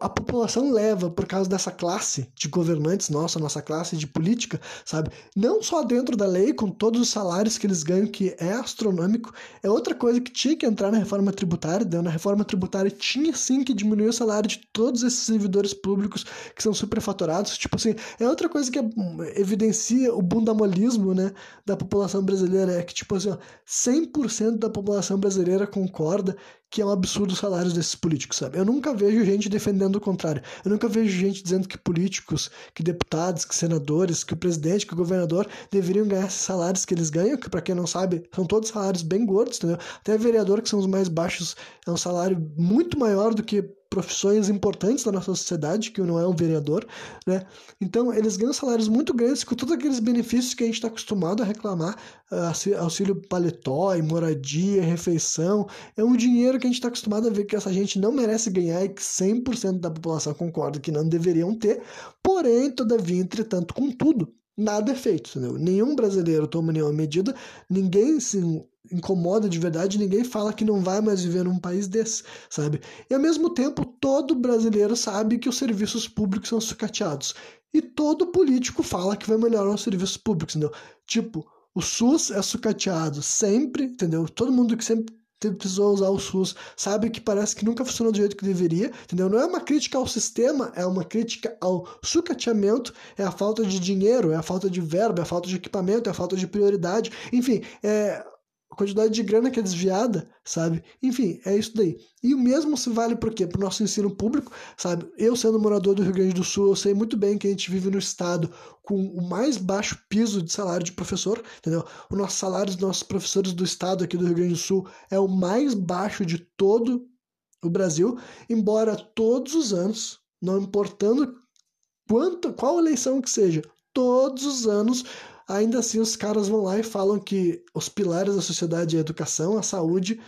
a população leva por causa dessa classe de governantes, nossa, nossa classe de política, sabe? Não só dentro da lei, com todos os salários que eles ganham, que é astronômico, é outra coisa que tinha que entrar na reforma tributária. Deu na reforma tributária tinha sim que diminuir o salário de todos esses servidores públicos que são superfaturados. Tipo assim, é outra coisa que evidencia o bundamolismo, né, da população brasileira. É que, tipo assim, ó, 100% da população brasileira concorda que é um absurdo os salários desses políticos, sabe? Eu nunca vejo gente defendendo o contrário. Eu nunca vejo gente dizendo que políticos, que deputados, que senadores, que o presidente, que o governador deveriam ganhar esses salários que eles ganham, que para quem não sabe, são todos salários bem gordos, entendeu? Até vereador, que são os mais baixos, é um salário muito maior do que profissões importantes da nossa sociedade, que não é um vereador, né? Então, eles ganham salários muito grandes com todos aqueles benefícios que a gente está acostumado a reclamar, uh, auxílio paletó, moradia, refeição, é um dinheiro que a gente está acostumado a ver que essa gente não merece ganhar e que 100% da população concorda que não deveriam ter, porém, todavia, entretanto, contudo, nada é feito, entendeu? Nenhum brasileiro toma nenhuma medida, ninguém se incomoda de verdade, ninguém fala que não vai mais viver num país desse, sabe? E ao mesmo tempo, todo brasileiro sabe que os serviços públicos são sucateados. E todo político fala que vai melhorar os serviços públicos, entendeu? Tipo, o SUS é sucateado sempre, entendeu? Todo mundo que sempre precisou usar o SUS sabe que parece que nunca funcionou do jeito que deveria, entendeu? Não é uma crítica ao sistema, é uma crítica ao sucateamento, é a falta de dinheiro, é a falta de verba, é a falta de equipamento, é a falta de prioridade, enfim, é quantidade de grana que é desviada, sabe? Enfim, é isso daí. E o mesmo se vale por quê? Para o nosso ensino público, sabe? Eu, sendo morador do Rio Grande do Sul, eu sei muito bem que a gente vive no estado com o mais baixo piso de salário de professor, entendeu? O nosso salário dos nossos professores do estado aqui do Rio Grande do Sul é o mais baixo de todo o Brasil, embora todos os anos, não importando quanto, qual eleição que seja, todos os anos Ainda assim, os caras vão lá e falam que os pilares da sociedade é a educação, a saúde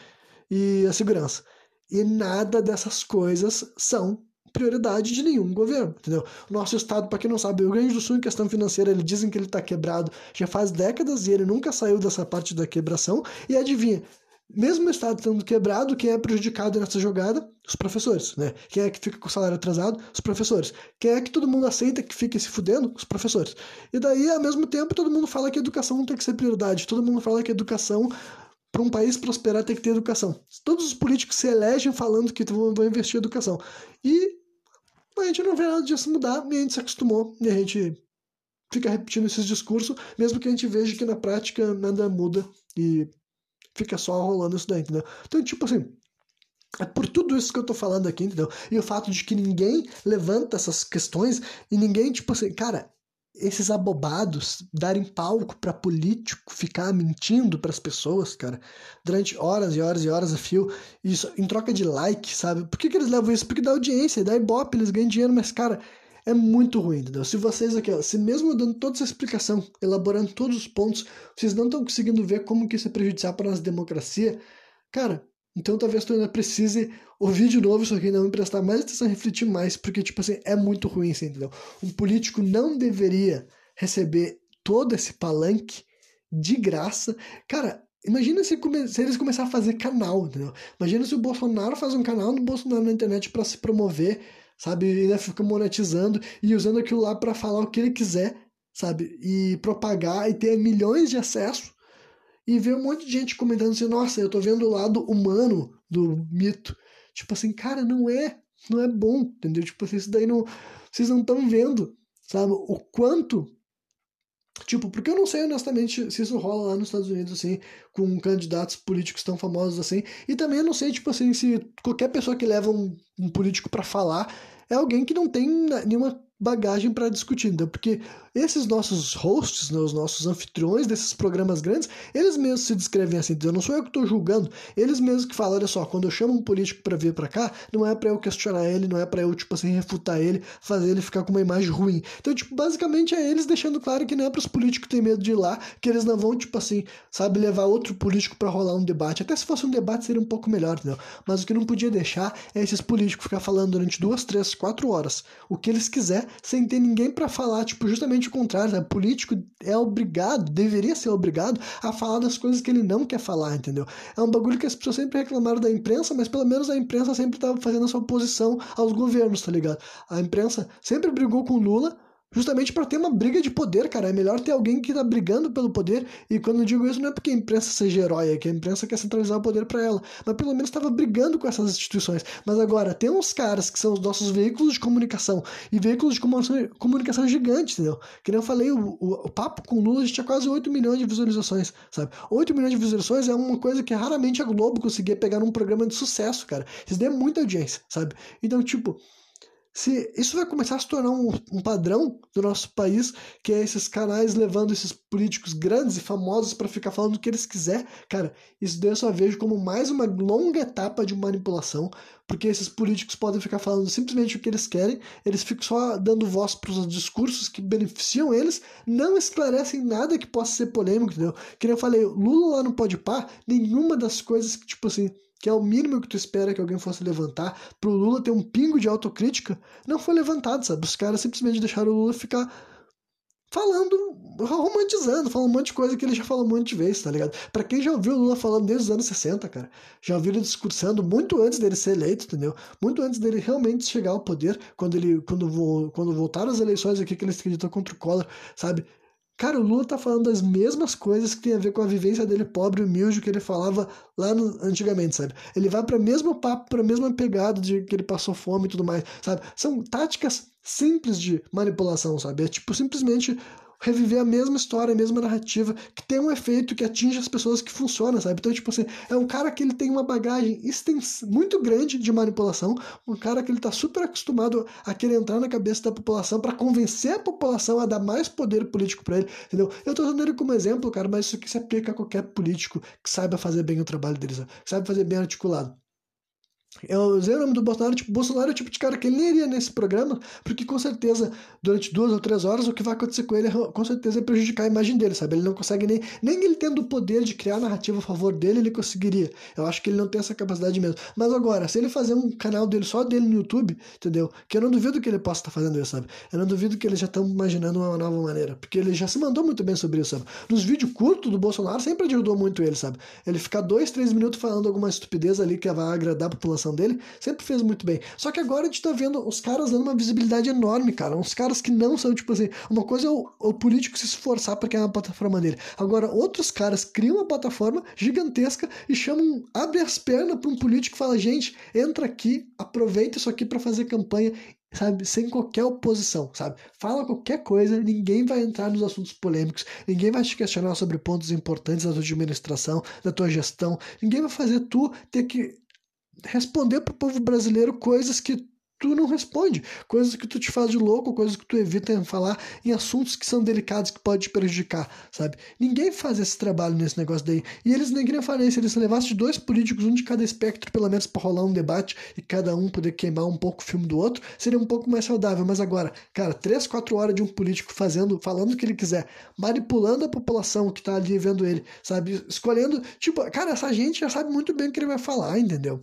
e a segurança. E nada dessas coisas são prioridade de nenhum governo, entendeu? Nosso estado, para quem não sabe, o Rio Grande do Sul em questão financeira, ele dizem que ele está quebrado já faz décadas e ele nunca saiu dessa parte da quebração. E adivinha, mesmo o Estado estando quebrado, quem é prejudicado nessa jogada? Os professores, né? Quem é que fica com o salário atrasado? Os professores. Quem é que todo mundo aceita que fica se fudendo? Os professores. E daí, ao mesmo tempo, todo mundo fala que a educação não tem que ser prioridade. Todo mundo fala que a educação, para um país prosperar, tem que ter educação. Todos os políticos se elegem falando que vão investir em educação. E a gente não vê nada disso mudar, e a gente se acostumou, e a gente fica repetindo esses discursos, mesmo que a gente veja que na prática nada muda e fica só rolando isso daí, entendeu? Então, tipo assim, é por tudo isso que eu tô falando aqui, entendeu? E o fato de que ninguém levanta essas questões e ninguém, tipo assim, cara, esses abobados darem palco para político ficar mentindo para as pessoas, cara, durante horas e horas e horas a fio, isso em troca de like, sabe? Por que, que eles levam isso? Porque dá audiência, dá ibope, eles ganham dinheiro, mas, cara, é muito ruim, entendeu? Se vocês aqui, se mesmo dando toda essa explicação, elaborando todos os pontos, vocês não estão conseguindo ver como que isso é prejudicial para a nossa democracia, cara, então talvez tu ainda precise ouvir de novo isso aqui, não me prestar mais atenção, refletir mais, porque, tipo assim, é muito ruim, assim, entendeu? Um político não deveria receber todo esse palanque de graça. Cara, imagina se, se eles começarem a fazer canal, entendeu? Imagina se o Bolsonaro faz um canal no Bolsonaro na internet para se promover sabe? E ainda fica monetizando e usando aquilo lá para falar o que ele quiser, sabe? E propagar e ter milhões de acessos e ver um monte de gente comentando assim: nossa, eu tô vendo o lado humano do mito. Tipo assim, cara, não é, não é bom, entendeu? Tipo assim, isso daí não. Vocês não estão vendo, sabe? O quanto. Tipo, porque eu não sei honestamente se isso rola lá nos Estados Unidos, assim, com candidatos políticos tão famosos assim. E também eu não sei, tipo assim, se qualquer pessoa que leva um, um político para falar é alguém que não tem nenhuma bagagem para discutir, entendeu? Porque esses nossos hosts, né, os nossos anfitriões desses programas grandes, eles mesmos se descrevem assim, entendeu? não sou eu que estou julgando, eles mesmos que falam, olha só, quando eu chamo um político para vir para cá, não é para eu questionar ele, não é para eu, tipo assim, refutar ele, fazer ele ficar com uma imagem ruim. Então, tipo, basicamente é eles deixando claro que não é para os políticos ter medo de ir lá, que eles não vão, tipo assim, sabe, levar outro político para rolar um debate. Até se fosse um debate seria um pouco melhor, entendeu? Mas o que não podia deixar é esses políticos ficar falando durante duas, três, quatro horas o que eles quiser, sem ter ninguém para falar, tipo, justamente justamente o contrário, sabe? Político é obrigado, deveria ser obrigado a falar das coisas que ele não quer falar, entendeu? É um bagulho que as pessoas sempre reclamaram da imprensa, mas pelo menos a imprensa sempre estava fazendo a sua oposição aos governos, tá ligado? A imprensa sempre brigou com Lula, justamente para ter uma briga de poder, cara. É melhor ter alguém que tá brigando pelo poder. E quando eu digo isso, não é porque a imprensa seja herói, é que a imprensa quer centralizar o poder para ela. Mas pelo menos estava brigando com essas instituições. Mas agora, tem uns caras que são os nossos veículos de comunicação e veículos de comunicação gigantes, entendeu? Que nem eu falei, o, o, o papo com o Lula tinha quase 8 milhões de visualizações, sabe? 8 milhões de visualizações é uma coisa que raramente a Globo conseguia pegar num programa de sucesso, cara. Isso daí é muita audiência, sabe? Então, tipo se isso vai começar a se tornar um, um, padrão do nosso país, que é esses canais levando esses políticos grandes e famosos para ficar falando o que eles quiser, cara, isso daí eu só vejo como mais uma longa etapa de manipulação, porque esses políticos podem ficar falando simplesmente o que eles querem, eles ficam só dando voz para os discursos que beneficiam eles, não esclarecem nada que possa ser polêmico, entendeu? Que nem eu falei, Lula lá no Pode Par, nenhuma das coisas que, tipo assim, que é o mínimo que tu espera que alguém fosse levantar, pro Lula ter um pingo de autocrítica, não foi levantado, sabe? Os caras simplesmente deixaram o Lula ficar falando, romantizando, falando um monte de coisa que ele já falou um monte de vezes, tá ligado? Pra quem já ouviu o Lula falando desde os anos 60, cara, já ouviu ele discursando muito antes dele ser eleito, entendeu? Muito antes dele realmente chegar ao poder, quando ele, quando, quando voltaram as eleições aqui que ele se acreditou contra o Collor, sabe? Cara, o Lula tá falando das mesmas coisas que tem a ver com a vivência dele pobre e humilde que ele falava lá no, antigamente, sabe? Ele vai para o mesmo papo, para a mesma pegada de que ele passou fome e tudo mais, sabe? São táticas simples de manipulação, sabe? É tipo simplesmente reviver a mesma história, a mesma narrativa, que tem um efeito que atinge as pessoas que funciona, sabe? Então, tipo assim, é um cara que ele tem uma bagagem muito grande de manipulação, um cara que ele tá super acostumado a querer entrar na cabeça da população para convencer a população a dar mais poder político para ele, entendeu? Eu tô usando ele como exemplo, cara, mas isso aqui se aplica a qualquer político que saiba fazer bem o trabalho dele, sabe? que saiba fazer bem articulado. Eu usei o nome do Bolsonaro, tipo, Bolsonaro é o tipo de cara que ele iria nesse programa, porque com certeza, durante duas ou três horas, o que vai acontecer com ele é, com certeza é prejudicar a imagem dele, sabe? Ele não consegue nem, nem ele tendo o poder de criar narrativa a favor dele, ele conseguiria. Eu acho que ele não tem essa capacidade mesmo. Mas agora, se ele fazer um canal dele só dele no YouTube, entendeu? Que eu não duvido que ele possa estar fazendo isso, sabe? Eu não duvido que eles já estão imaginando uma nova maneira, porque ele já se mandou muito bem sobre isso, sabe? Nos vídeos curtos do Bolsonaro sempre ajudou muito ele, sabe? Ele ficar dois, três minutos falando alguma estupidez ali que vai agradar a população dele, sempre fez muito bem. Só que agora a gente tá vendo os caras dando uma visibilidade enorme, cara. Uns caras que não são, tipo assim, uma coisa é o, o político se esforçar para criar uma plataforma dele. Agora, outros caras criam uma plataforma gigantesca e chamam, abre as pernas para um político e fala: gente, entra aqui, aproveita isso aqui para fazer campanha sabe, sem qualquer oposição, sabe? Fala qualquer coisa, ninguém vai entrar nos assuntos polêmicos, ninguém vai te questionar sobre pontos importantes da tua administração, da tua gestão, ninguém vai fazer tu ter que responder pro povo brasileiro coisas que tu não responde, coisas que tu te faz de louco, coisas que tu evita falar em assuntos que são delicados que pode te prejudicar, sabe? Ninguém faz esse trabalho nesse negócio daí. E eles nem queriam fazer isso, eles levassem dois políticos, um de cada espectro, pelo menos para rolar um debate e cada um poder queimar um pouco o filme do outro, seria um pouco mais saudável. Mas agora, cara, três, quatro horas de um político fazendo, falando o que ele quiser, manipulando a população que tá ali vendo ele, sabe? Escolhendo, tipo, cara, essa gente já sabe muito bem o que ele vai falar, entendeu?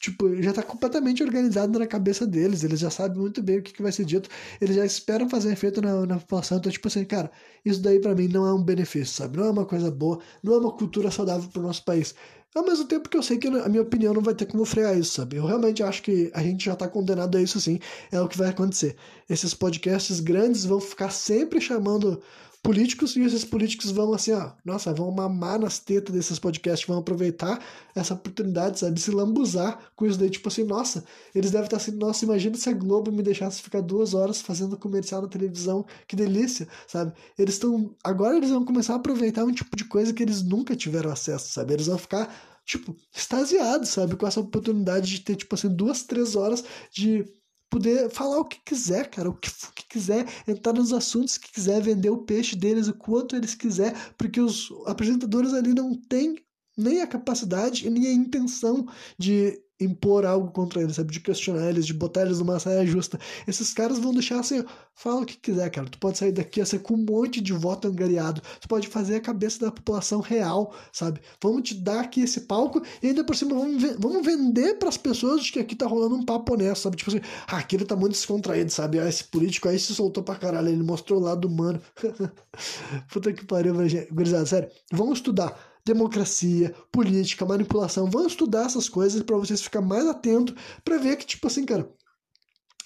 Tipo, já tá completamente organizado na cabeça deles, eles já sabem muito bem o que, que vai ser dito, eles já esperam fazer efeito na, na população, então, tipo assim, cara, isso daí para mim não é um benefício, sabe? Não é uma coisa boa, não é uma cultura saudável pro nosso país. Ao mesmo tempo que eu sei que a minha opinião não vai ter como frear isso, sabe? Eu realmente acho que a gente já tá condenado a isso sim, é o que vai acontecer. Esses podcasts grandes vão ficar sempre chamando políticos e esses políticos vão assim, ó, nossa, vão mamar nas tetas desses podcasts, vão aproveitar essa oportunidade, sabe, se lambuzar com isso daí, tipo assim, nossa, eles devem estar assim, nossa, imagina se a Globo me deixasse ficar duas horas fazendo comercial na televisão, que delícia, sabe? Eles estão, agora eles vão começar a aproveitar um tipo de coisa que eles nunca tiveram acesso, sabe? Eles vão ficar, tipo, extasiados, sabe, com essa oportunidade de ter, tipo assim, duas, três horas de poder falar o que quiser, cara, o que, o que, quiser, entrar nos assuntos que quiser, vender o peixe deles o quanto eles quiser, porque os apresentadores ali não têm nem a capacidade e nem a intenção de impor algo contra eles, sabe? De questionar eles, de botar eles numa saia justa. Esses caras vão deixar assim, fala o que quiser, cara. Tu pode sair daqui assim, com um monte de voto angariado. Tu pode fazer a cabeça da população real, sabe? Vamos te dar aqui esse palco e ainda por cima vamos, vamos vender para as pessoas de que aqui tá rolando um papo honesto, sabe? Tipo assim, ah, aquele tá muito descontraído, sabe? Ah, esse político aí se soltou pra caralho, ele mostrou o lado humano. Puta que pariu, gurizada, sério. Vamos estudar democracia, política, manipulação. Vamos estudar essas coisas para vocês ficar mais atento para ver que, tipo assim, cara,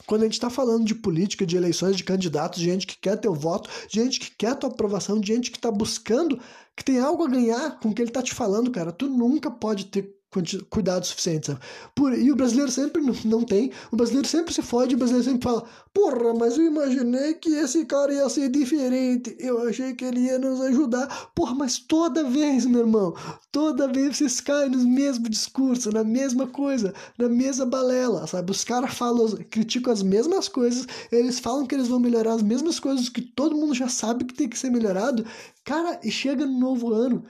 quando a gente está falando de política, de eleições, de candidatos, de gente que quer teu voto, de gente que quer tua aprovação, de gente que está buscando, que tem algo a ganhar com o que ele está te falando, cara, tu nunca pode ter cuidado suficiente, sabe? Por, e o brasileiro sempre não tem, o brasileiro sempre se fode, o brasileiro sempre fala, porra, mas eu imaginei que esse cara ia ser diferente, eu achei que ele ia nos ajudar, porra, mas toda vez, meu irmão, toda vez vocês caem no mesmo discurso, na mesma coisa, na mesma balela, sabe? Os caras falam, criticam as mesmas coisas, eles falam que eles vão melhorar as mesmas coisas que todo mundo já sabe que tem que ser melhorado, cara, e chega no novo ano,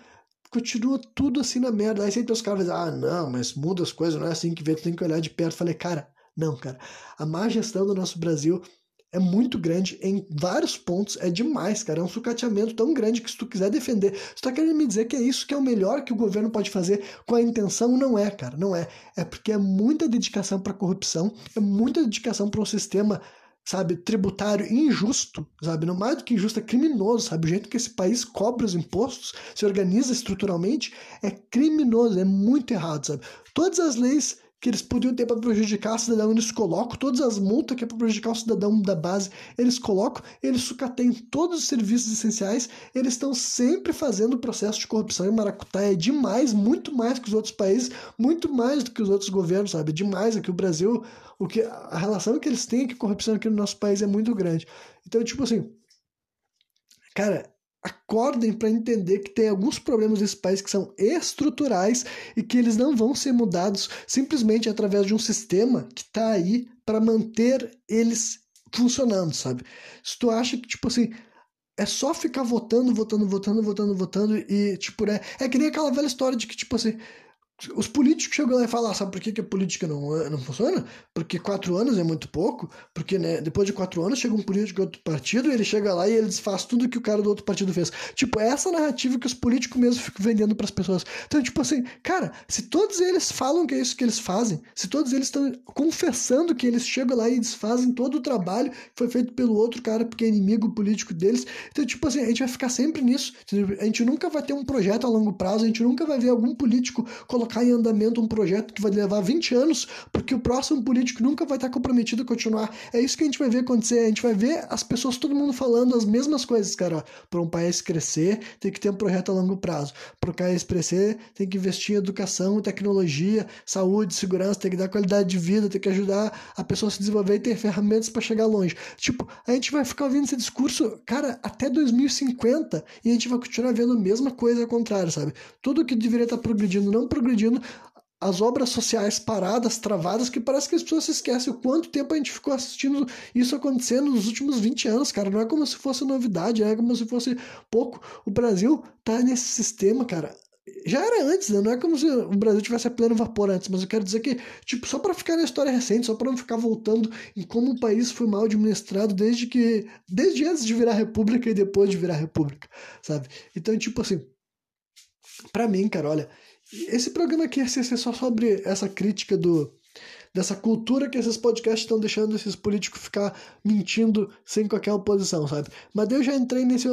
continua tudo assim na merda. Aí sempre os caras dizem, ah, não, mas muda as coisas, não é assim que vê, tu tem que olhar de perto. Falei, cara, não, cara. A má gestão do nosso Brasil é muito grande em vários pontos, é demais, cara. É um sucateamento tão grande que se tu quiser defender, se tu tá querendo me dizer que é isso que é o melhor que o governo pode fazer com a intenção, não é, cara, não é. É porque é muita dedicação para corrupção, é muita dedicação para um sistema sabe, tributário injusto, sabe, não mais do que injusto, é criminoso, sabe, o jeito que esse país cobra os impostos, se organiza estruturalmente, é criminoso, é muito errado, sabe. Todas as leis que eles podiam ter para prejudicar o cidadão, eles colocam, todas as multas que é para prejudicar o cidadão da base, eles colocam, eles sucateiam todos os serviços essenciais, eles estão sempre fazendo processo de corrupção em Maracutaia, é demais, muito mais que os outros países, muito mais do que os outros governos, sabe, demais aqui o Brasil, o que a relação que eles têm com a corrupção aqui no nosso país é muito grande. Então, tipo assim, cara, acordem para entender que tem alguns problemas nesse país que são estruturais e que eles não vão ser mudados simplesmente através de um sistema que está aí para manter eles funcionando, sabe? Se tu acha que, tipo assim, é só ficar votando, votando, votando, votando, votando e, tipo, é, é que nem aquela velha história de que, tipo assim, os políticos chegam lá e falam, ah, sabe por que, que a política não, não funciona? Porque quatro anos é muito pouco, porque né, depois de quatro anos chega um político de outro partido ele chega lá e ele desfaz tudo que o cara do outro partido fez. Tipo, é essa narrativa que os políticos mesmo ficam vendendo para as pessoas. Então, tipo assim, cara, se todos eles falam que é isso que eles fazem, se todos eles estão confessando que eles chegam lá e desfazem todo o trabalho que foi feito pelo outro cara porque é inimigo político deles, então, tipo assim, a gente vai ficar sempre nisso. A gente nunca vai ter um projeto a longo prazo, a gente nunca vai ver algum político colocar colocar em andamento um projeto que vai levar 20 anos, porque o próximo político nunca vai estar comprometido a continuar. É isso que a gente vai ver acontecer. A gente vai ver as pessoas, todo mundo falando as mesmas coisas, cara. Para um país crescer, tem que ter um projeto a longo prazo. Para o país crescer, tem que investir em educação, tecnologia, saúde, segurança, tem que dar qualidade de vida, tem que ajudar a pessoa a se desenvolver e ter ferramentas para chegar longe. Tipo, a gente vai ficar ouvindo esse discurso, cara, até 2050 e a gente vai continuar vendo a mesma coisa ao contrário, sabe? Tudo que deveria estar progredindo não progredindo progredindo, as obras sociais paradas, travadas, que parece que as pessoas se esquecem o quanto tempo a gente ficou assistindo isso acontecendo nos últimos 20 anos, cara. Não é como se fosse novidade, é como se fosse pouco. O Brasil tá nesse sistema, cara. Já era antes, né? Não é como se o Brasil tivesse a pleno vapor antes, mas eu quero dizer que, tipo, só para ficar na história recente, só para não ficar voltando em como o país foi mal administrado desde que. desde antes de virar república e depois de virar república, sabe? Então, tipo assim, para mim, cara, olha, esse programa aqui ia ser só sobre essa crítica do dessa cultura que esses podcasts estão deixando esses políticos ficar mentindo sem qualquer oposição, sabe? Mas eu já entrei nesse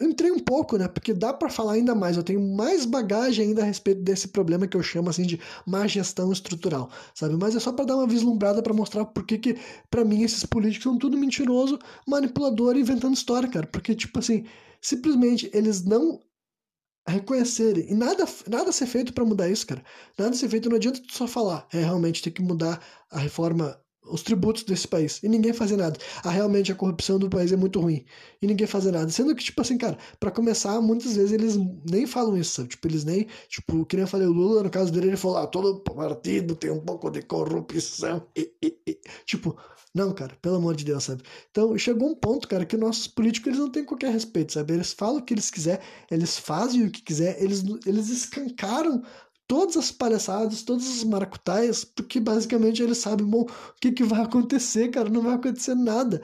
entrei um pouco, né? Porque dá para falar ainda mais. Eu tenho mais bagagem ainda a respeito desse problema que eu chamo assim de má gestão estrutural, sabe? Mas é só para dar uma vislumbrada para mostrar por que que para mim esses políticos são tudo mentiroso, manipulador, inventando história, cara. Porque tipo assim, simplesmente eles não reconhecerem. E nada, nada ser feito para mudar isso, cara. Nada ser feito, não adianta tu só falar. É, realmente tem que mudar a reforma, os tributos desse país. E ninguém fazer nada. Ah, realmente a corrupção do país é muito ruim. E ninguém fazer nada. Sendo que, tipo assim, cara, para começar, muitas vezes eles nem falam isso, sabe? Tipo, eles nem. Tipo, que nem eu falei, o Lula, no caso dele, ele falou: ah, todo partido tem um pouco de corrupção. E, e, e. Tipo, não, cara, pelo amor de Deus, sabe? Então, chegou um ponto, cara, que nossos políticos eles não têm qualquer respeito, sabe? Eles falam o que eles quiserem, eles fazem o que quiser, eles, eles escancaram todas as palhaçadas, todas as maracutaias, porque basicamente eles sabem, bom, o que, que vai acontecer, cara? Não vai acontecer nada.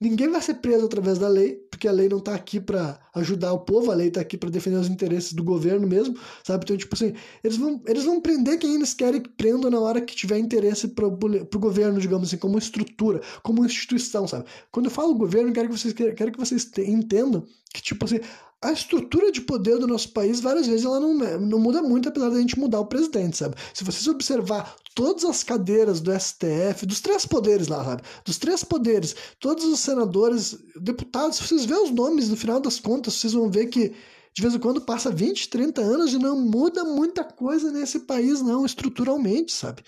Ninguém vai ser preso através da lei, porque a lei não está aqui para ajudar o povo, a lei está aqui para defender os interesses do governo mesmo, sabe? Então, tipo assim, eles vão, eles vão prender quem eles querem que prendam na hora que tiver interesse para o governo, digamos assim, como estrutura, como instituição, sabe? Quando eu falo governo, quero que vocês, quero que vocês entendam que, tipo assim, a estrutura de poder do nosso país, várias vezes, ela não, não muda muito, apesar da gente mudar o presidente, sabe? Se vocês observar todas as cadeiras do STF, dos três poderes lá, sabe? Dos três poderes, todos os senadores, deputados, se vocês verem os nomes, no final das contas, vocês vão ver que de vez em quando passa 20, 30 anos e não muda muita coisa nesse país, não, estruturalmente, sabe?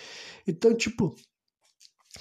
Então, tipo,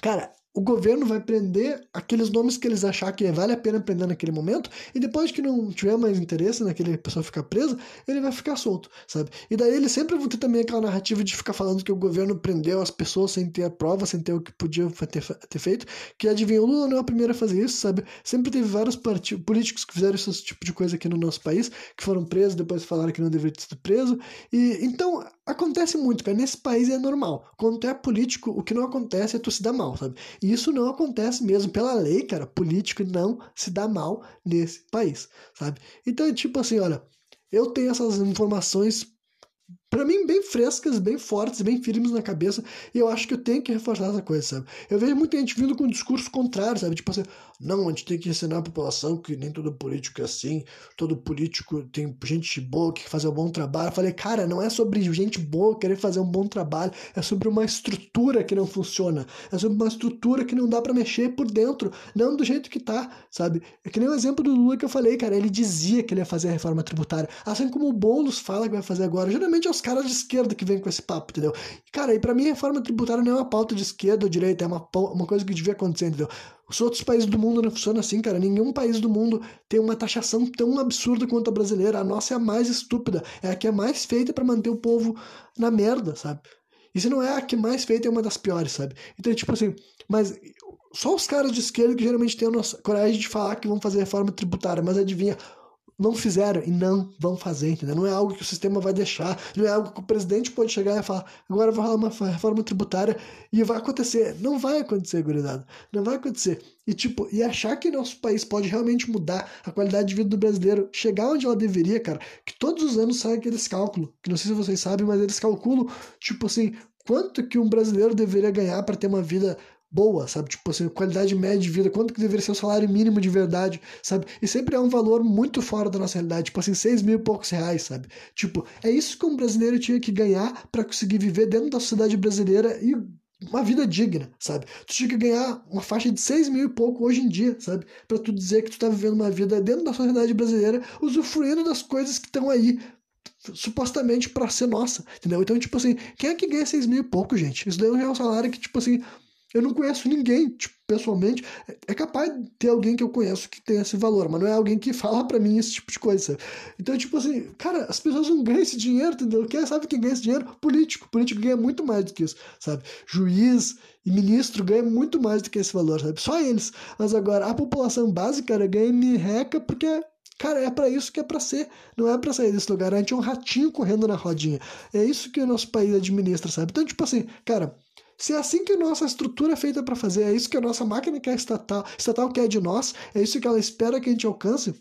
cara, o governo vai prender aqueles nomes que eles achar que vale a pena prender naquele momento, e depois que não tiver mais interesse naquele pessoa ficar presa, ele vai ficar solto, sabe? E daí eles sempre vão ter também aquela narrativa de ficar falando que o governo prendeu as pessoas sem ter a prova, sem ter o que podia ter, ter feito, que adivinha, o Lula não é o primeiro a fazer isso, sabe? Sempre teve vários políticos que fizeram esse tipo de coisa aqui no nosso país, que foram presos, depois falaram que não deveria ter sido preso, e então acontece muito, cara, nesse país é normal. Quando tu é político, o que não acontece é tu se dar mal, sabe? E isso não acontece mesmo. Pela lei, cara, político não se dá mal nesse país, sabe? Então, é tipo assim, olha, eu tenho essas informações para mim, bem frescas, bem fortes, bem firmes na cabeça, e eu acho que eu tenho que reforçar essa coisa, sabe? Eu vejo muita gente vindo com um discurso contrário, sabe? Tipo assim, não, a gente tem que ensinar a população que nem todo político é assim, todo político tem gente boa que fazer um bom trabalho. Eu falei, cara, não é sobre gente boa querer fazer um bom trabalho, é sobre uma estrutura que não funciona, é sobre uma estrutura que não dá para mexer por dentro, não do jeito que tá, sabe? É que nem o exemplo do Lula que eu falei, cara, ele dizia que ele ia fazer a reforma tributária, assim como o Boulos fala que vai fazer agora. Geralmente é os caras de esquerda que vêm com esse papo, entendeu? Cara, e pra mim reforma tributária não é uma pauta de esquerda ou direita, é uma, uma coisa que devia acontecer, entendeu? Os outros países do mundo não funcionam assim, cara. Nenhum país do mundo tem uma taxação tão absurda quanto a brasileira. A nossa é a mais estúpida, é a que é mais feita para manter o povo na merda, sabe? E se não é a que mais feita, é uma das piores, sabe? Então, tipo assim, mas só os caras de esquerda que geralmente têm a nossa coragem de falar que vão fazer reforma tributária, mas adivinha, não fizeram e não vão fazer, entendeu? Não é algo que o sistema vai deixar, não é algo que o presidente pode chegar e falar, agora vai rolar uma reforma tributária e vai acontecer. Não vai acontecer, gurizada. Não vai acontecer. E tipo, e achar que nosso país pode realmente mudar a qualidade de vida do brasileiro, chegar onde ela deveria, cara, que todos os anos sai aqueles cálculos, que não sei se vocês sabem, mas eles calculam, tipo assim, quanto que um brasileiro deveria ganhar para ter uma vida boa, sabe? Tipo assim, qualidade média de vida, quanto que deveria ser o salário mínimo de verdade, sabe? E sempre é um valor muito fora da nossa realidade, tipo assim, seis mil e poucos reais, sabe? Tipo, é isso que um brasileiro tinha que ganhar para conseguir viver dentro da sociedade brasileira e uma vida digna, sabe? Tu tinha que ganhar uma faixa de seis mil e pouco hoje em dia, sabe? Para tu dizer que tu tá vivendo uma vida dentro da sociedade brasileira, usufruindo das coisas que estão aí supostamente para ser nossa, entendeu? Então, tipo assim, quem é que ganha seis mil e pouco, gente? Isso daí é um salário que, tipo assim, eu não conheço ninguém, tipo, pessoalmente. É capaz de ter alguém que eu conheço que tem esse valor, mas não é alguém que fala para mim esse tipo de coisa. Então, tipo assim, cara, as pessoas não ganham esse dinheiro, entendeu? Quem sabe quem ganha esse dinheiro? Político. Político ganha muito mais do que isso, sabe? Juiz e ministro ganha muito mais do que esse valor, sabe? Só eles. Mas agora, a população básica cara, ganha merreca porque Cara, é para isso que é para ser. Não é para sair desse lugar. A gente é um ratinho correndo na rodinha. É isso que o nosso país administra, sabe? Então, tipo assim, cara, se é assim que a nossa estrutura é feita para fazer, é isso que a nossa máquina quer estatal, estatal quer de nós, é isso que ela espera que a gente alcance,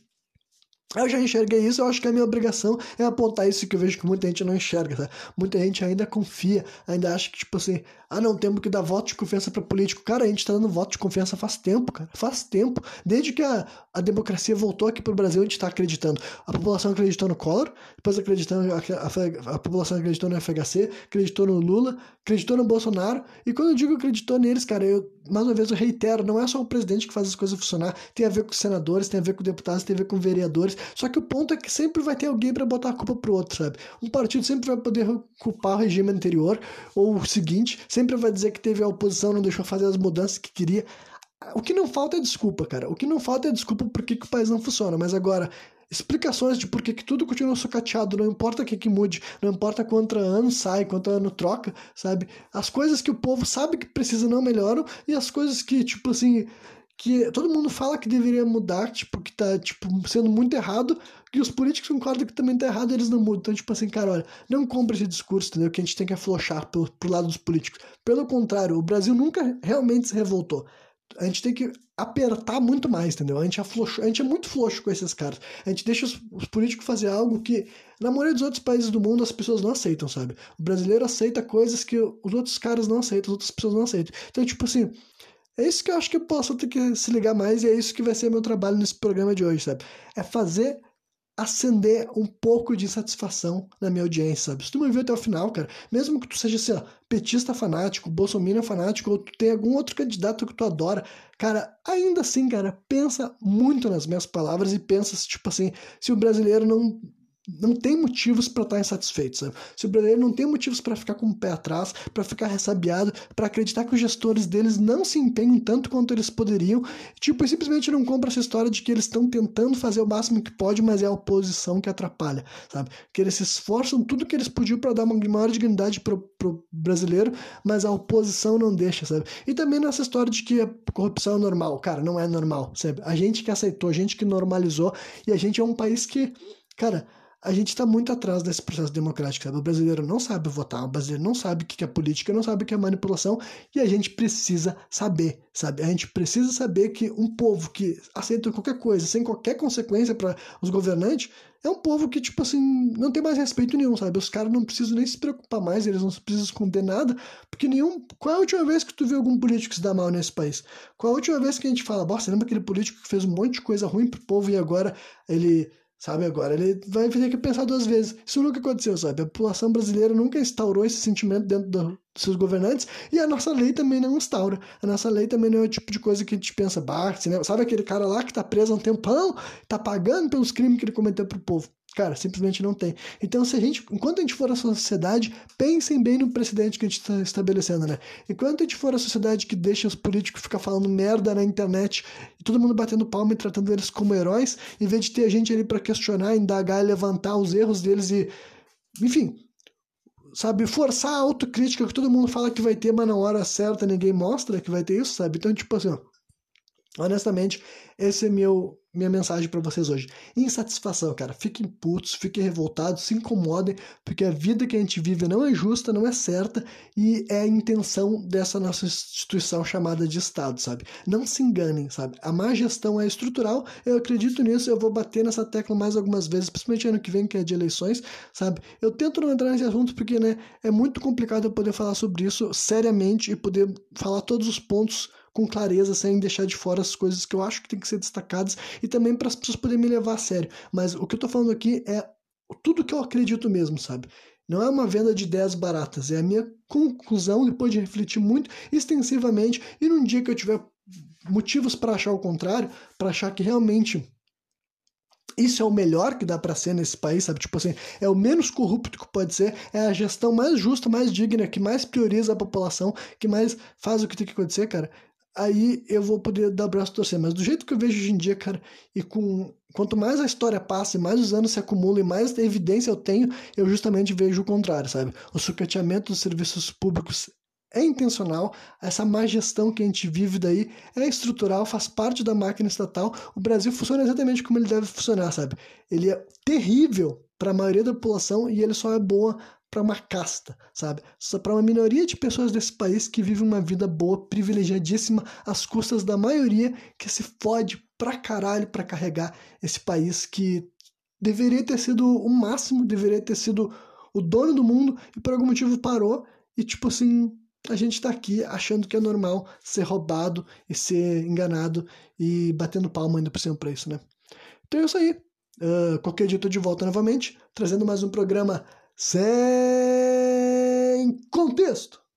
eu já enxerguei isso, eu acho que a minha obrigação é apontar isso que eu vejo que muita gente não enxerga, tá? Muita gente ainda confia, ainda acha que, tipo assim, ah, não, temos que dar voto de confiança para político. Cara, a gente tá dando voto de confiança faz tempo, cara, faz tempo. Desde que a, a democracia voltou aqui pro Brasil, a gente tá acreditando. A população acreditou no Collor, depois acreditou, a, a, a população acreditou no FHC, acreditou no Lula, acreditou no Bolsonaro. E quando eu digo acreditou neles, cara, eu, mais uma vez, eu reitero, não é só o presidente que faz as coisas funcionar, tem a ver com senadores, tem a ver com deputados, tem a ver com vereadores. Só que o ponto é que sempre vai ter alguém para botar a culpa pro outro, sabe? Um partido sempre vai poder culpar o regime anterior, ou o seguinte, sempre vai dizer que teve a oposição, não deixou fazer as mudanças que queria. O que não falta é desculpa, cara. O que não falta é desculpa por que, que o país não funciona. Mas agora, explicações de por que, que tudo continua sucateado, não importa o que, que mude, não importa quanto ano sai, quanto ano troca, sabe? As coisas que o povo sabe que precisa não melhoram e as coisas que, tipo assim, que todo mundo fala que deveria mudar, tipo, que tá, tipo, sendo muito errado, que os políticos concordam que também tá errado, eles não mudam. Então, tipo assim, cara, olha, não compra esse discurso, entendeu? Que a gente tem que aflochar pro, pro lado dos políticos. Pelo contrário, o Brasil nunca realmente se revoltou. A gente tem que apertar muito mais, entendeu? A gente, a gente é muito frouxo com esses caras. A gente deixa os, os, políticos fazer algo que, na maioria dos outros países do mundo, as pessoas não aceitam, sabe? O brasileiro aceita coisas que os outros caras não aceitam, as outras pessoas não aceitam. Então, tipo assim, é isso que eu acho que eu posso ter que se ligar mais e é isso que vai ser meu trabalho nesse programa de hoje, sabe? É fazer acender um pouco de satisfação na minha audiência, sabe? Se tu me viu até o final, cara, mesmo que tu seja assim, ó, petista fanático, bolsominion fanático, ou tu tem algum outro candidato que tu adora, cara, ainda assim, cara, pensa muito nas minhas palavras e pensa, tipo assim, se o brasileiro não não tem motivos para estar tá insatisfeito, sabe? Se o brasileiro não tem motivos para ficar com o pé atrás, para ficar ressabiado, para acreditar que os gestores deles não se empenham tanto quanto eles poderiam, tipo, simplesmente não compra essa história de que eles estão tentando fazer o máximo que pode, mas é a oposição que atrapalha, sabe? Que eles se esforçam tudo que eles podiam para dar uma maior dignidade pro, pro brasileiro, mas a oposição não deixa, sabe? E também nessa história de que a corrupção é normal, cara, não é normal, sabe? A gente que aceitou, a gente que normalizou, e a gente é um país que, cara, a gente está muito atrás desse processo democrático, sabe? O brasileiro não sabe votar, o brasileiro não sabe o que é política, não sabe o que é manipulação, e a gente precisa saber, sabe? A gente precisa saber que um povo que aceita qualquer coisa, sem qualquer consequência para os governantes, é um povo que, tipo assim, não tem mais respeito nenhum, sabe? Os caras não precisam nem se preocupar mais, eles não precisam esconder nada, porque nenhum. Qual é a última vez que tu viu algum político se dar mal nesse país? Qual é a última vez que a gente fala, bosta, lembra aquele político que fez um monte de coisa ruim pro povo e agora ele Sabe, agora ele vai ter que pensar duas vezes. Isso nunca aconteceu, sabe? A população brasileira nunca instaurou esse sentimento dentro do, seus governantes e a nossa lei também não instaura. A nossa lei também não é o tipo de coisa que a gente pensa, bah, sabe aquele cara lá que tá preso há um tempão, tá pagando pelos crimes que ele cometeu pro povo. Cara, simplesmente não tem. Então, se a gente, enquanto a gente for a sociedade, pensem bem no precedente que a gente está estabelecendo, né? Enquanto a gente for a sociedade que deixa os políticos ficar falando merda na internet e todo mundo batendo palma e tratando eles como heróis, em vez de ter a gente ali para questionar, indagar e levantar os erros deles e, enfim, sabe, forçar a autocrítica que todo mundo fala que vai ter, mas na hora certa ninguém mostra que vai ter isso, sabe? Então, tipo assim, ó, honestamente, esse é meu minha mensagem para vocês hoje. Insatisfação, cara. Fiquem putos, fiquem revoltados, se incomodem, porque a vida que a gente vive não é justa, não é certa e é a intenção dessa nossa instituição chamada de Estado, sabe? Não se enganem, sabe? A má gestão é estrutural, eu acredito nisso, eu vou bater nessa tecla mais algumas vezes, principalmente ano que vem, que é de eleições, sabe? Eu tento não entrar nesse assunto porque, né, é muito complicado eu poder falar sobre isso seriamente e poder falar todos os pontos com clareza, sem deixar de fora as coisas que eu acho que tem que ser destacadas e também para as pessoas poderem me levar a sério. Mas o que eu estou falando aqui é tudo que eu acredito mesmo, sabe? Não é uma venda de ideias baratas, é a minha conclusão depois de refletir muito extensivamente e num dia que eu tiver motivos para achar o contrário, para achar que realmente isso é o melhor que dá para ser nesse país, sabe? Tipo assim, é o menos corrupto que pode ser, é a gestão mais justa, mais digna, que mais prioriza a população, que mais faz o que tem que acontecer, cara aí eu vou poder dar braço a torcer. Mas do jeito que eu vejo hoje em dia, cara, e com quanto mais a história passa, e mais os anos se acumulam, e mais evidência eu tenho, eu justamente vejo o contrário, sabe? O sucateamento dos serviços públicos é intencional, essa má gestão que a gente vive daí é estrutural, faz parte da máquina estatal. O Brasil funciona exatamente como ele deve funcionar, sabe? Ele é terrível para a maioria da população e ele só é boa para uma casta, sabe? Só para uma minoria de pessoas desse país que vive uma vida boa, privilegiadíssima, às custas da maioria que se fode pra caralho para carregar esse país que deveria ter sido o máximo, deveria ter sido o dono do mundo e por algum motivo parou e tipo assim, a gente tá aqui achando que é normal ser roubado e ser enganado e batendo palma ainda por cima pra isso, né? Então é isso aí. Uh, qualquer dia eu tô de volta novamente, trazendo mais um programa sem contexto.